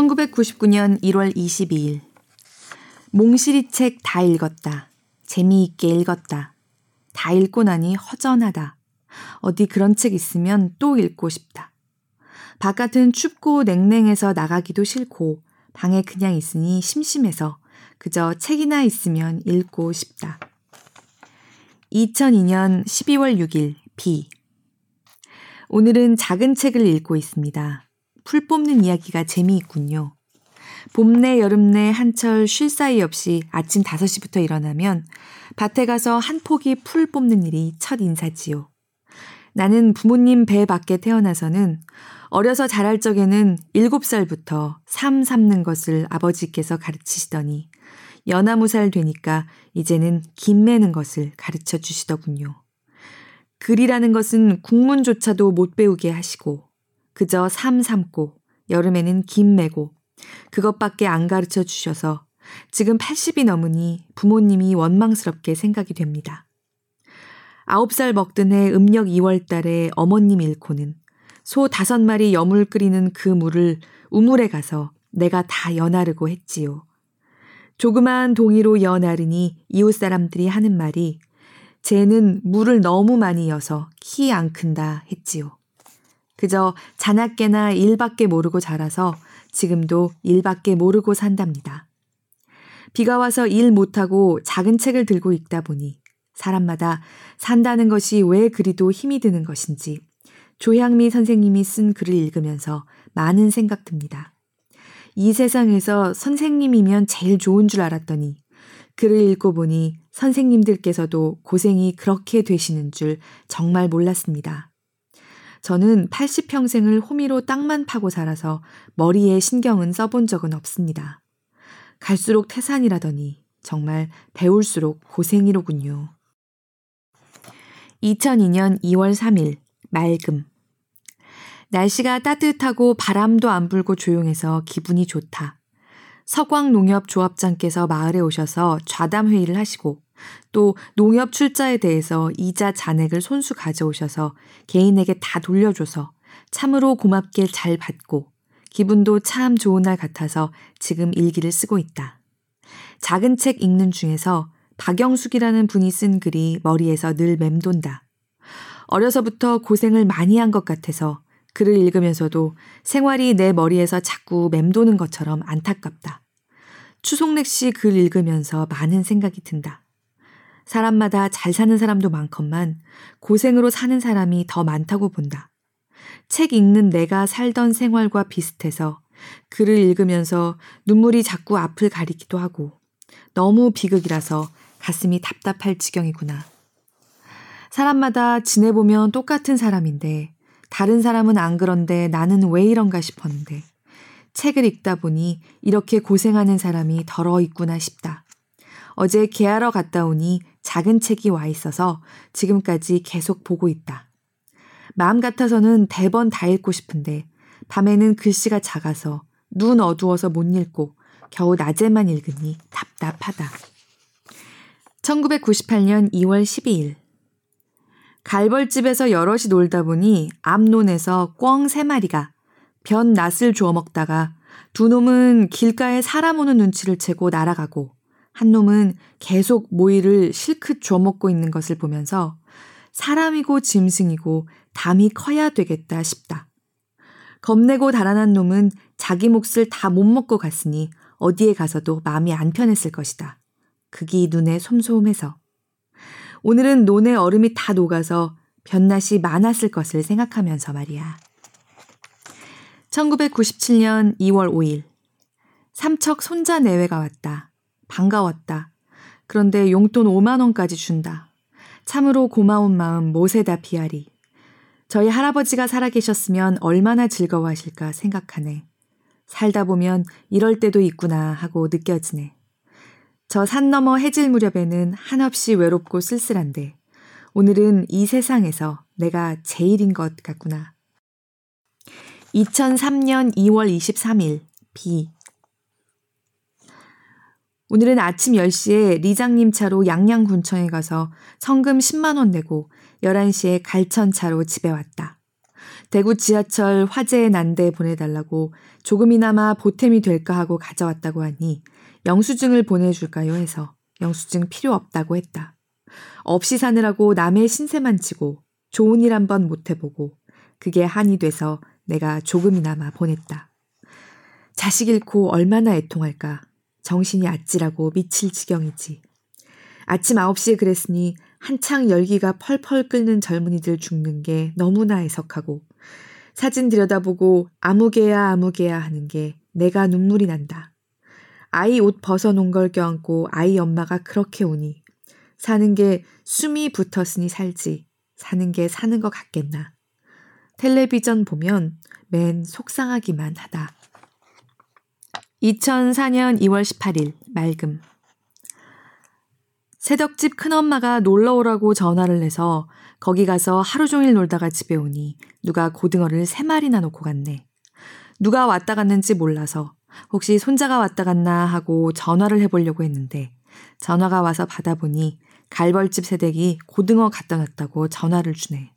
(1999년 1월 22일) 몽실이 책 다 읽었다. 재미있게 읽었다. 다 읽고 나니 허전하다. 어디 그런 책 있으면 또 읽고 싶다. 바깥은 춥고 냉랭해서 나가기도 싫고 방에 그냥 있으니 심심해서 그저 책이나 있으면 읽고 싶다. 2002년 12월 6일 비 오늘은 작은 책을 읽고 있습니다. 풀 뽑는 이야기가 재미있군요. 봄내 여름내 한철 쉴 사이 없이 아침 5시부터 일어나면 밭에 가서 한 포기 풀 뽑는 일이 첫 인사지요. 나는 부모님 배 밖에 태어나서는 어려서 자랄 적에는 7살부터 삼 삼는 것을 아버지께서 가르치시더니 열아무 살 되니까 이제는 김 매는 것을 가르쳐 주시더군요. 글이라는 것은 국문조차도 못 배우게 하시고 그저 삶 삶고 여름에는 김 매고 그것밖에 안 가르쳐 주셔서 지금 80이 넘으니 부모님이 원망스럽게 생각이 됩니다. 9살 먹던 해 음력 2월 달에 어머님 잃고는 소 다섯 마리 여물 끓이는 그 물을 우물에 가서 내가 다 연하르고 했지요. 조그마한 동이로 연하르니 이웃 사람들이 하는 말이 쟤는 물을 너무 많이 여서 키 안 큰다 했지요. 그저 자나깨나 일밖에 모르고 자라서 지금도 일밖에 모르고 산답니다. 비가 와서 일 못하고 작은 책을 들고 읽다 보니 사람마다 산다는 것이 왜 그리도 힘이 드는 것인지 조향미 선생님이 쓴 글을 읽으면서 많은 생각 듭니다. 이 세상에서 선생님이면 제일 좋은 줄 알았더니 글을 읽고 보니 선생님들께서도 고생이 그렇게 되시는 줄 정말 몰랐습니다. 저는 80평생을 호미로 땅만 파고 살아서 머리에 신경은 써본 적은 없습니다. 갈수록 태산이라더니 정말 배울수록 고생이로군요. 2002년 2월 3일, 맑음. 날씨가 따뜻하고 바람도 안 불고 조용해서 기분이 좋다. 서광농협 조합장께서 마을에 오셔서 좌담 회의를 하시고 또 농협 출자에 대해서 이자 잔액을 손수 가져오셔서 개인에게 다 돌려줘서 참으로 고맙게 잘 받고 기분도 참 좋은 날 같아서 지금 일기를 쓰고 있다. 작은 책 읽는 중에서 박영숙이라는 분이 쓴 글이 머리에서 늘 맴돈다. 어려서부터 고생을 많이 한 것 같아서 글을 읽으면서도 생활이 내 머리에서 자꾸 맴도는 것처럼 안타깝다. 추송렉 씨 글 읽으면서 많은 생각이 든다. 사람마다 잘 사는 사람도 많건만 고생으로 사는 사람이 더 많다고 본다. 책 읽는 내가 살던 생활과 비슷해서 글을 읽으면서 눈물이 자꾸 앞을 가리기도 하고 너무 비극이라서 가슴이 답답할 지경이구나. 사람마다 지내보면 똑같은 사람인데 다른 사람은 안 그런데 나는 왜 이런가 싶었는데 책을 읽다 보니 이렇게 고생하는 사람이 덜어 있구나 싶다. 어제 개하러 갔다 오니 작은 책이 와 있어서 지금까지 계속 보고 있다. 마음 같아서는 대번 다 읽고 싶은데 밤에는 글씨가 작아서 눈 어두워서 못 읽고 겨우 낮에만 읽으니 답답하다. 1998년 2월 12일 갈벌집에서 여럿이 놀다 보니 앞론에서 꿩 세 마리가 변 낫을 주워 먹다가 두 놈은 길가에 사람 오는 눈치를 채고 날아가고 한 놈은 계속 모이를 실컷 주워 먹고 있는 것을 보면서 사람이고 짐승이고 담이 커야 되겠다 싶다. 겁내고 달아난 놈은 자기 몫을 다 못 먹고 갔으니 어디에 가서도 마음이 안 편했을 것이다. 극이 눈에 솜솜해서. 오늘은 논의 얼음이 다 녹아서 볕낫이 많았을 것을 생각하면서 말이야. 1997년 2월 5일. 삼척 손자 내외가 왔다. 반가웠다. 그런데 용돈 5만원까지 준다. 참으로 고마운 마음 못에다 비하리. 저희 할아버지가 살아계셨으면 얼마나 즐거워하실까 생각하네. 살다 보면 이럴 때도 있구나 하고 느껴지네. 저 산 너머 해질 무렵에는 한없이 외롭고 쓸쓸한데 오늘은 이 세상에서 내가 제일인 것 같구나. 2003년 2월 23일 비 오늘은 아침 10시에 리장님 차로 양양군청에 가서 성금 10만 원 내고 11시에 갈천차로 집에 왔다. 대구 지하철 화재 난데 보내달라고 조금이나마 보탬이 될까 하고 가져왔다고 하니 영수증을 보내줄까요 해서 영수증 필요 없다고 했다. 없이 사느라고 남의 신세만 치고 좋은 일 한 번 못 해보고 그게 한이 돼서 내가 조금이나마 보냈다. 자식 잃고 얼마나 애통할까. 정신이 아찔하고 미칠 지경이지. 아침 9시에 그랬으니 한창 열기가 펄펄 끓는 젊은이들 죽는 게 너무나 애석하고 사진 들여다보고 아무개야 아무개야 하는 게 내가 눈물이 난다. 아이 옷 벗어놓은 걸 껴안고 아이 엄마가 그렇게 오니 사는 게 숨이 붙었으니 살지 사는 게 사는 것 같겠나. 텔레비전 보면 맨 속상하기만 하다. 2004년 2월 18일 맑음 새덕집 큰엄마가 놀러 오라고 전화를 해서 거기 가서 하루 종일 놀다가 집에 오니 누가 고등어를 세 마리나 놓고 갔네. 누가 왔다 갔는지 몰라서 혹시 손자가 왔다 갔나 하고 전화를 해보려고 했는데 전화가 와서 받아보니 갈벌집 새댁이 고등어 갖다 놨다고 전화를 주네.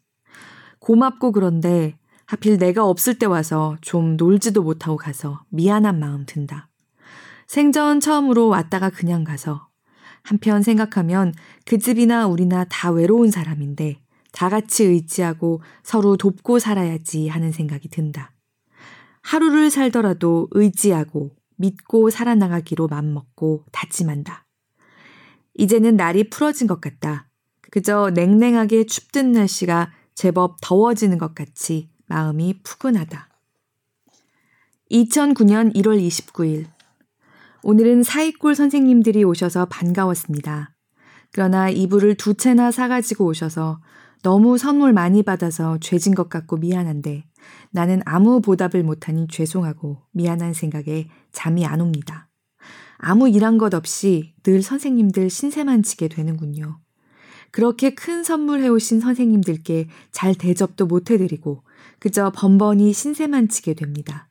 고맙고 그런데 하필 내가 없을 때 와서 좀 놀지도 못하고 가서 미안한 마음 든다. 생전 처음으로 왔다가 그냥 가서 한편 생각하면 그 집이나 우리나 다 외로운 사람인데 다 같이 의지하고 서로 돕고 살아야지 하는 생각이 든다. 하루를 살더라도 의지하고 믿고 살아나가기로 맘먹고 다짐한다. 이제는 날이 풀어진 것 같다. 그저 냉랭하게 춥든 날씨가 제법 더워지는 것 같이 마음이 푸근하다. 2009년 1월 29일. 오늘은 사이골 선생님들이 오셔서 반가웠습니다. 그러나 이불을 두 채나 사가지고 오셔서 너무 선물 많이 받아서 죄진 것 같고 미안한데 나는 아무 보답을 못하니 죄송하고 미안한 생각에 잠이 안 옵니다. 아무 일한 것 없이 늘 선생님들 신세만 지게 되는군요. 그렇게 큰 선물 해오신 선생님들께 잘 대접도 못 해드리고 그저 번번이 신세만 지게 됩니다.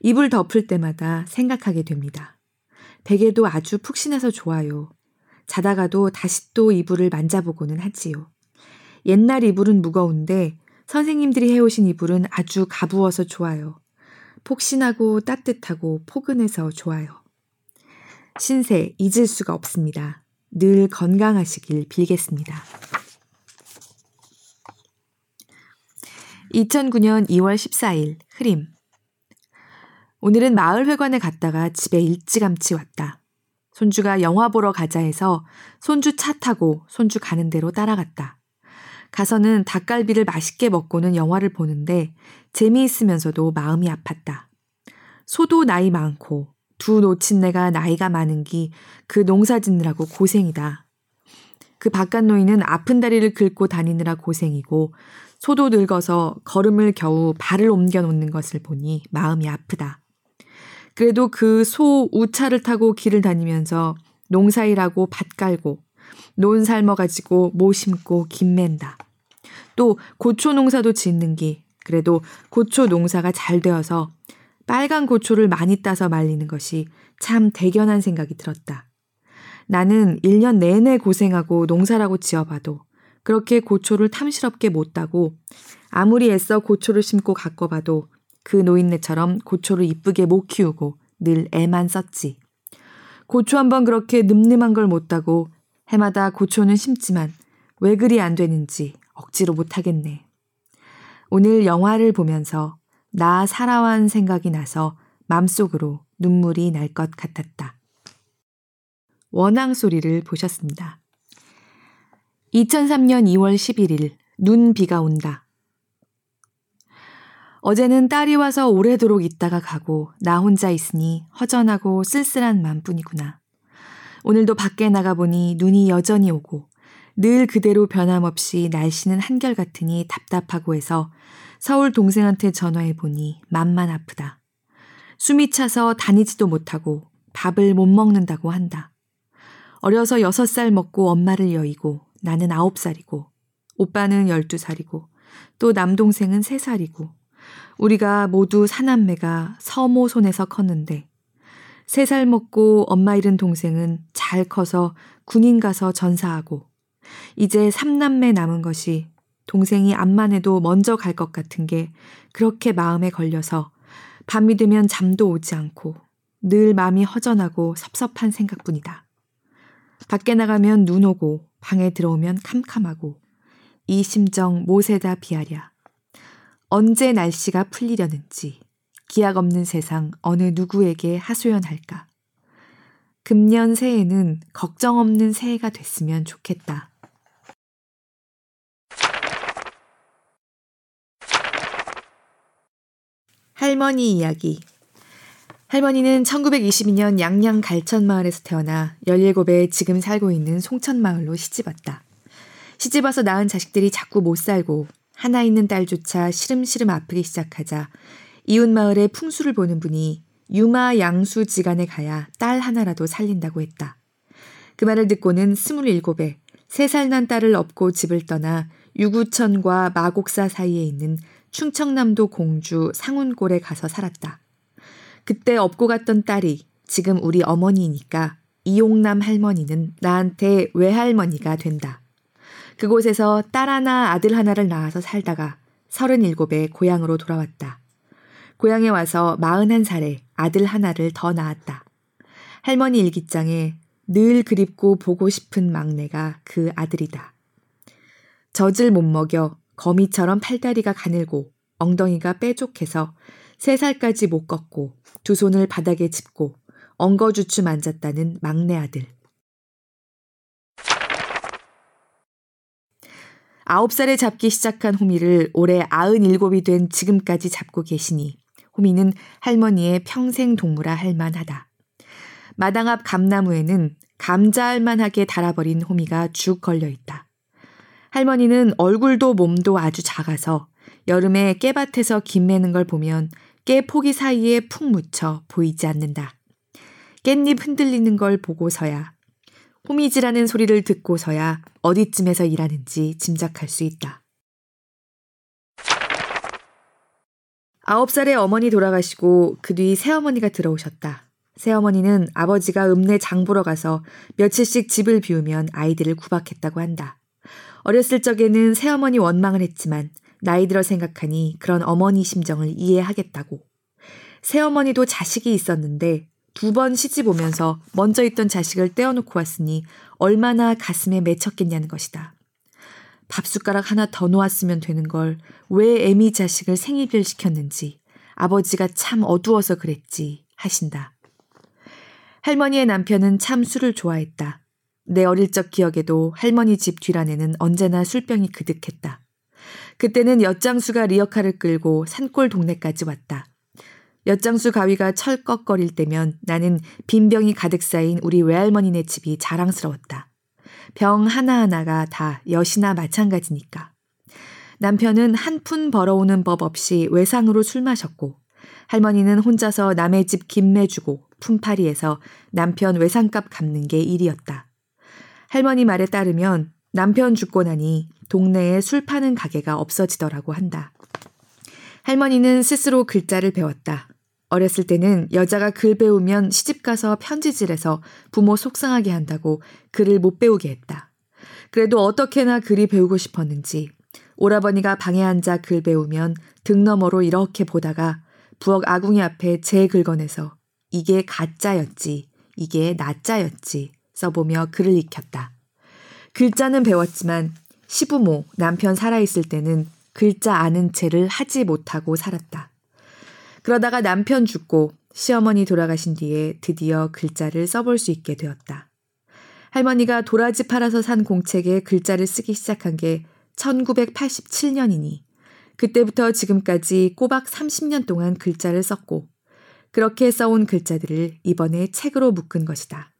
이불 덮을 때마다 생각하게 됩니다. 베개도 아주 푹신해서 좋아요. 자다가도 다시 또 이불을 만져보고는 하지요. 옛날 이불은 무거운데 선생님들이 해오신 이불은 아주 가부어서 좋아요. 폭신하고 따뜻하고 포근해서 좋아요. 신세 잊을 수가 없습니다. 늘 건강하시길 빌겠습니다. 2009년 2월 14일 흐림 오늘은 마을회관에 갔다가 집에 일찌감치 왔다. 손주가 영화 보러 가자 해서 손주 차 타고 손주 가는 대로 따라갔다. 가서는 닭갈비를 맛있게 먹고는 영화를 보는데 재미있으면서도 마음이 아팠다. 소도 나이 많고 두 노친네가 나이가 많은 기 그 농사 짓느라고 고생이다. 그 바깥 노인은 아픈 다리를 긁고 다니느라 고생이고 소도 늙어서 걸음을 겨우 발을 옮겨 놓는 것을 보니 마음이 아프다. 그래도 그 소 우차를 타고 길을 다니면서 농사일하고 밭 깔고 논 삶아가지고 모 심고 김 맨다. 또 고초 농사도 짓는 기 그래도 고초 농사가 잘 되어서 빨간 고초를 많이 따서 말리는 것이 참 대견한 생각이 들었다. 나는 1년 내내 고생하고 농사라고 지어봐도 그렇게 고초를 탐스럽게 못 따고 아무리 애써 고초를 심고 가꿔봐도 그 노인네처럼 고초를 이쁘게 못 키우고 늘 애만 썼지. 고초 한번 그렇게 늠름한 걸 못 따고 해마다 고초는 심지만 왜 그리 안 되는지 억지로 못하겠네. 오늘 영화를 보면서 나 살아완 생각이 나서 맘속으로 눈물이 날 것 같았다. 원앙 소리를 보셨습니다. 2003년 2월 11일 눈 비가 온다. 어제는 딸이 와서 오래도록 있다가 가고 나 혼자 있으니 허전하고 쓸쓸한 맘 뿐이구나. 오늘도 밖에 나가보니 눈이 여전히 오고 늘 그대로 변함없이 날씨는 한결같으니 답답하고 해서 서울 동생한테 전화해 보니 맘만 아프다. 숨이 차서 다니지도 못하고 밥을 못 먹는다고 한다. 어려서 여섯 살 먹고 엄마를 여의고 나는 아홉 살이고 오빠는 열두 살이고 또 남동생은 세 살이고 우리가 모두 사남매가 서모 손에서 컸는데 세살 먹고 엄마 잃은 동생은 잘 커서 군인 가서 전사하고 이제 삼남매 남은 것이 동생이 암만 해도 먼저 갈 것 같은 게 그렇게 마음에 걸려서 밤이 되면 잠도 오지 않고 늘 마음이 허전하고 섭섭한 생각뿐이다. 밖에 나가면 눈 오고 방에 들어오면 캄캄하고 이 심정 모세다 비하랴. 언제 날씨가 풀리려는지 기약 없는 세상 어느 누구에게 하소연할까. 금년 새해는 걱정 없는 새해가 됐으면 좋겠다. 할머니 이야기. 할머니는 1922년 양양 갈천마을에서 태어나 17에 지금 살고 있는 송천마을로 시집왔다. 시집와서 낳은 자식들이 자꾸 못 살고 하나 있는 딸조차 시름시름 아프기 시작하자 이웃 마을의 풍수를 보는 분이 유마 양수 지간에 가야 딸 하나라도 살린다고 했다. 그 말을 듣고는 27에 3살 난 딸을 업고 집을 떠나 유구천과 마곡사 사이에 있는 충청남도 공주 상운골에 가서 살았다. 그때 업고 갔던 딸이 지금 우리 어머니니까 이용남 할머니는 나한테 외할머니가 된다. 그곳에서 딸 하나 아들 하나를 낳아서 살다가 37에 고향으로 돌아왔다. 고향에 와서 41살에 아들 하나를 더 낳았다. 할머니 일기장에 늘 그립고 보고 싶은 막내가 그 아들이다. 젖을 못 먹여 거미처럼 팔다리가 가늘고 엉덩이가 뾰족해서 세 살까지 못 걷고 두 손을 바닥에 짚고 엉거주춤 앉았다는 막내 아들. 아홉 살에 잡기 시작한 호미를 올해 아흔 일곱이 된 지금까지 잡고 계시니 호미는 할머니의 평생 동무라 할 만하다. 마당 앞 감나무에는 감자할 만하게 달아버린 호미가 쭉 걸려 있다. 할머니는 얼굴도 몸도 아주 작아서 여름에 깨밭에서 김 매는 걸 보면 깨 포기 사이에 푹 묻혀 보이지 않는다. 깻잎 흔들리는 걸 보고서야 호미지라는 소리를 듣고서야 어디쯤에서 일하는지 짐작할 수 있다. 아홉 살에 어머니 돌아가시고 그 뒤 새어머니가 들어오셨다. 새어머니는 아버지가 읍내 장 보러 가서 며칠씩 집을 비우면 아이들을 구박했다고 한다. 어렸을 적에는 새어머니 원망을 했지만 나이 들어 생각하니 그런 어머니 심정을 이해하겠다고. 새어머니도 자식이 있었는데 두 번 시집 오면서 먼저 있던 자식을 떼어놓고 왔으니 얼마나 가슴에 맺혔겠냐는 것이다. 밥숟가락 하나 더 놓았으면 되는 걸 왜 애미 자식을 생입을 시켰는지 아버지가 참 어두워서 그랬지 하신다. 할머니의 남편은 참 술을 좋아했다. 내 어릴 적 기억에도 할머니 집 뒤란에는 언제나 술병이 그득했다. 그때는 엿장수가 리어카를 끌고 산골 동네까지 왔다. 엿장수 가위가 철꺽거릴 때면 나는 빈병이 가득 쌓인 우리 외할머니네 집이 자랑스러웠다. 병 하나하나가 다 엿이나 마찬가지니까. 남편은 한 푼 벌어오는 법 없이 외상으로 술 마셨고 할머니는 혼자서 남의 집 김매 주고 품팔이에서 남편 외상값 갚는 게 일이었다. 할머니 말에 따르면 남편 죽고 나니 동네에 술 파는 가게가 없어지더라고 한다. 할머니는 스스로 글자를 배웠다. 어렸을 때는 여자가 글 배우면 시집가서 편지질해서 부모 속상하게 한다고 글을 못 배우게 했다. 그래도 어떻게나 글이 배우고 싶었는지 오라버니가 방에 앉아 글 배우면 등 너머로 이렇게 보다가 부엌 아궁이 앞에 제 긁어내서 이게 가짜였지, 이게 나짜였지 써보며 글을 익혔다. 글자는 배웠지만 시부모, 남편 살아있을 때는 글자 아는 채를 하지 못하고 살았다. 그러다가 남편 죽고 시어머니 돌아가신 뒤에 드디어 글자를 써볼 수 있게 되었다. 할머니가 도라지 팔아서 산 공책에 글자를 쓰기 시작한 게 1987년이니 그때부터 지금까지 꼬박 30년 동안 글자를 썼고 그렇게 써온 글자들을 이번에 책으로 묶은 것이다.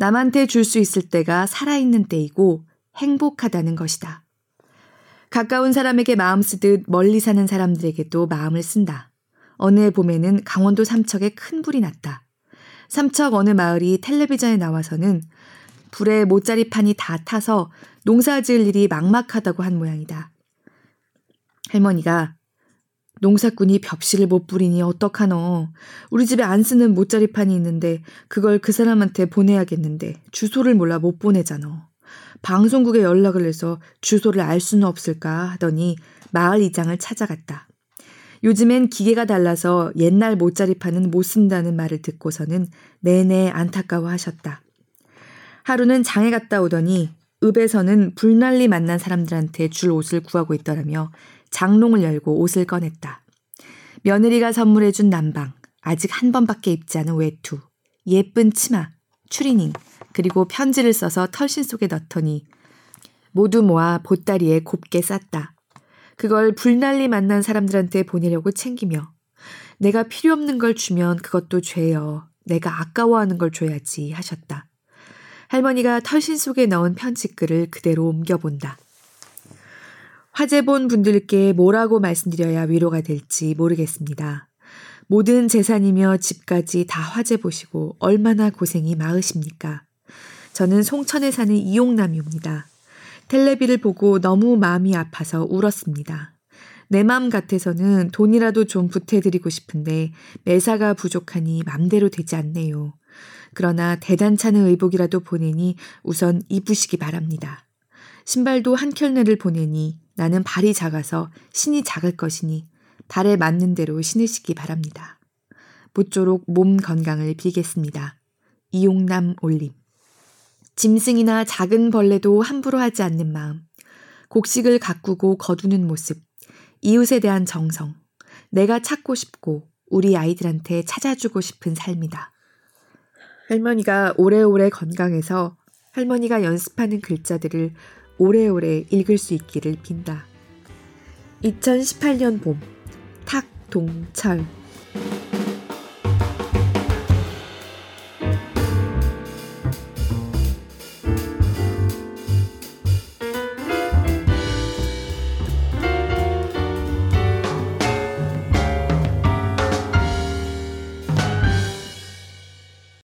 남한테 줄 수 있을 때가 살아있는 때이고 행복하다는 것이다. 가까운 사람에게 마음 쓰듯 멀리 사는 사람들에게도 마음을 쓴다. 어느 해 봄에는 강원도 삼척에 큰 불이 났다. 삼척 어느 마을이 텔레비전에 나와서는 불에 모짜리판이 다 타서 농사 지을 일이 막막하다고 한 모양이다. 할머니가 농사꾼이 벽실을 못 부리니 어떡하노. 우리 집에 안 쓰는 모짜리판이 있는데 그걸 그 사람한테 보내야겠는데 주소를 몰라 못 보내잖아. 방송국에 연락을 해서 주소를 알 수는 없을까 하더니 마을 이장을 찾아갔다. 요즘엔 기계가 달라서 옛날 모짜리판은 못 쓴다는 말을 듣고서는 내내 안타까워 하셨다. 하루는 장에 갔다 오더니 읍에서는 불난리 만난 사람들한테 줄 옷을 구하고 있더라며 장롱을 열고 옷을 꺼냈다. 며느리가 선물해준 남방, 아직 한 번밖에 입지 않은 외투, 예쁜 치마, 추리닝, 그리고 편지를 써서 털신 속에 넣더니 모두 모아 보따리에 곱게 쌌다. 그걸 불난리 만난 사람들한테 보내려고 챙기며 내가 필요 없는 걸 주면 그것도 죄여. 내가 아까워하는 걸 줘야지 하셨다. 할머니가 털신 속에 넣은 편지글을 그대로 옮겨본다. 화재 본 분들께 뭐라고 말씀드려야 위로가 될지 모르겠습니다. 모든 재산이며 집까지 다 화재 보시고 얼마나 고생이 많으십니까? 저는 송천에 사는 이용남이옵니다. 텔레비를 보고 너무 마음이 아파서 울었습니다. 내 마음 같아서는 돈이라도 좀 보태드리고 싶은데 매사가 부족하니 맘대로 되지 않네요. 그러나 대단찮은 의복이라도 보내니 우선 입으시기 바랍니다. 신발도 한 켤레를 보내니 나는 발이 작아서 신이 작을 것이니 발에 맞는 대로 신으시기 바랍니다. 모쪼록 몸 건강을 빌겠습니다. 이용남 올림. 짐승이나 작은 벌레도 함부로 하지 않는 마음. 곡식을 가꾸고 거두는 모습. 이웃에 대한 정성, 내가 찾고 싶고 우리 아이들한테 찾아주고 싶은 삶이다. 할머니가 오래오래 건강해서 할머니가 연습하는 글자들을 오래오래 읽을 수 있기를 빈다. 2018년 봄, 탁동철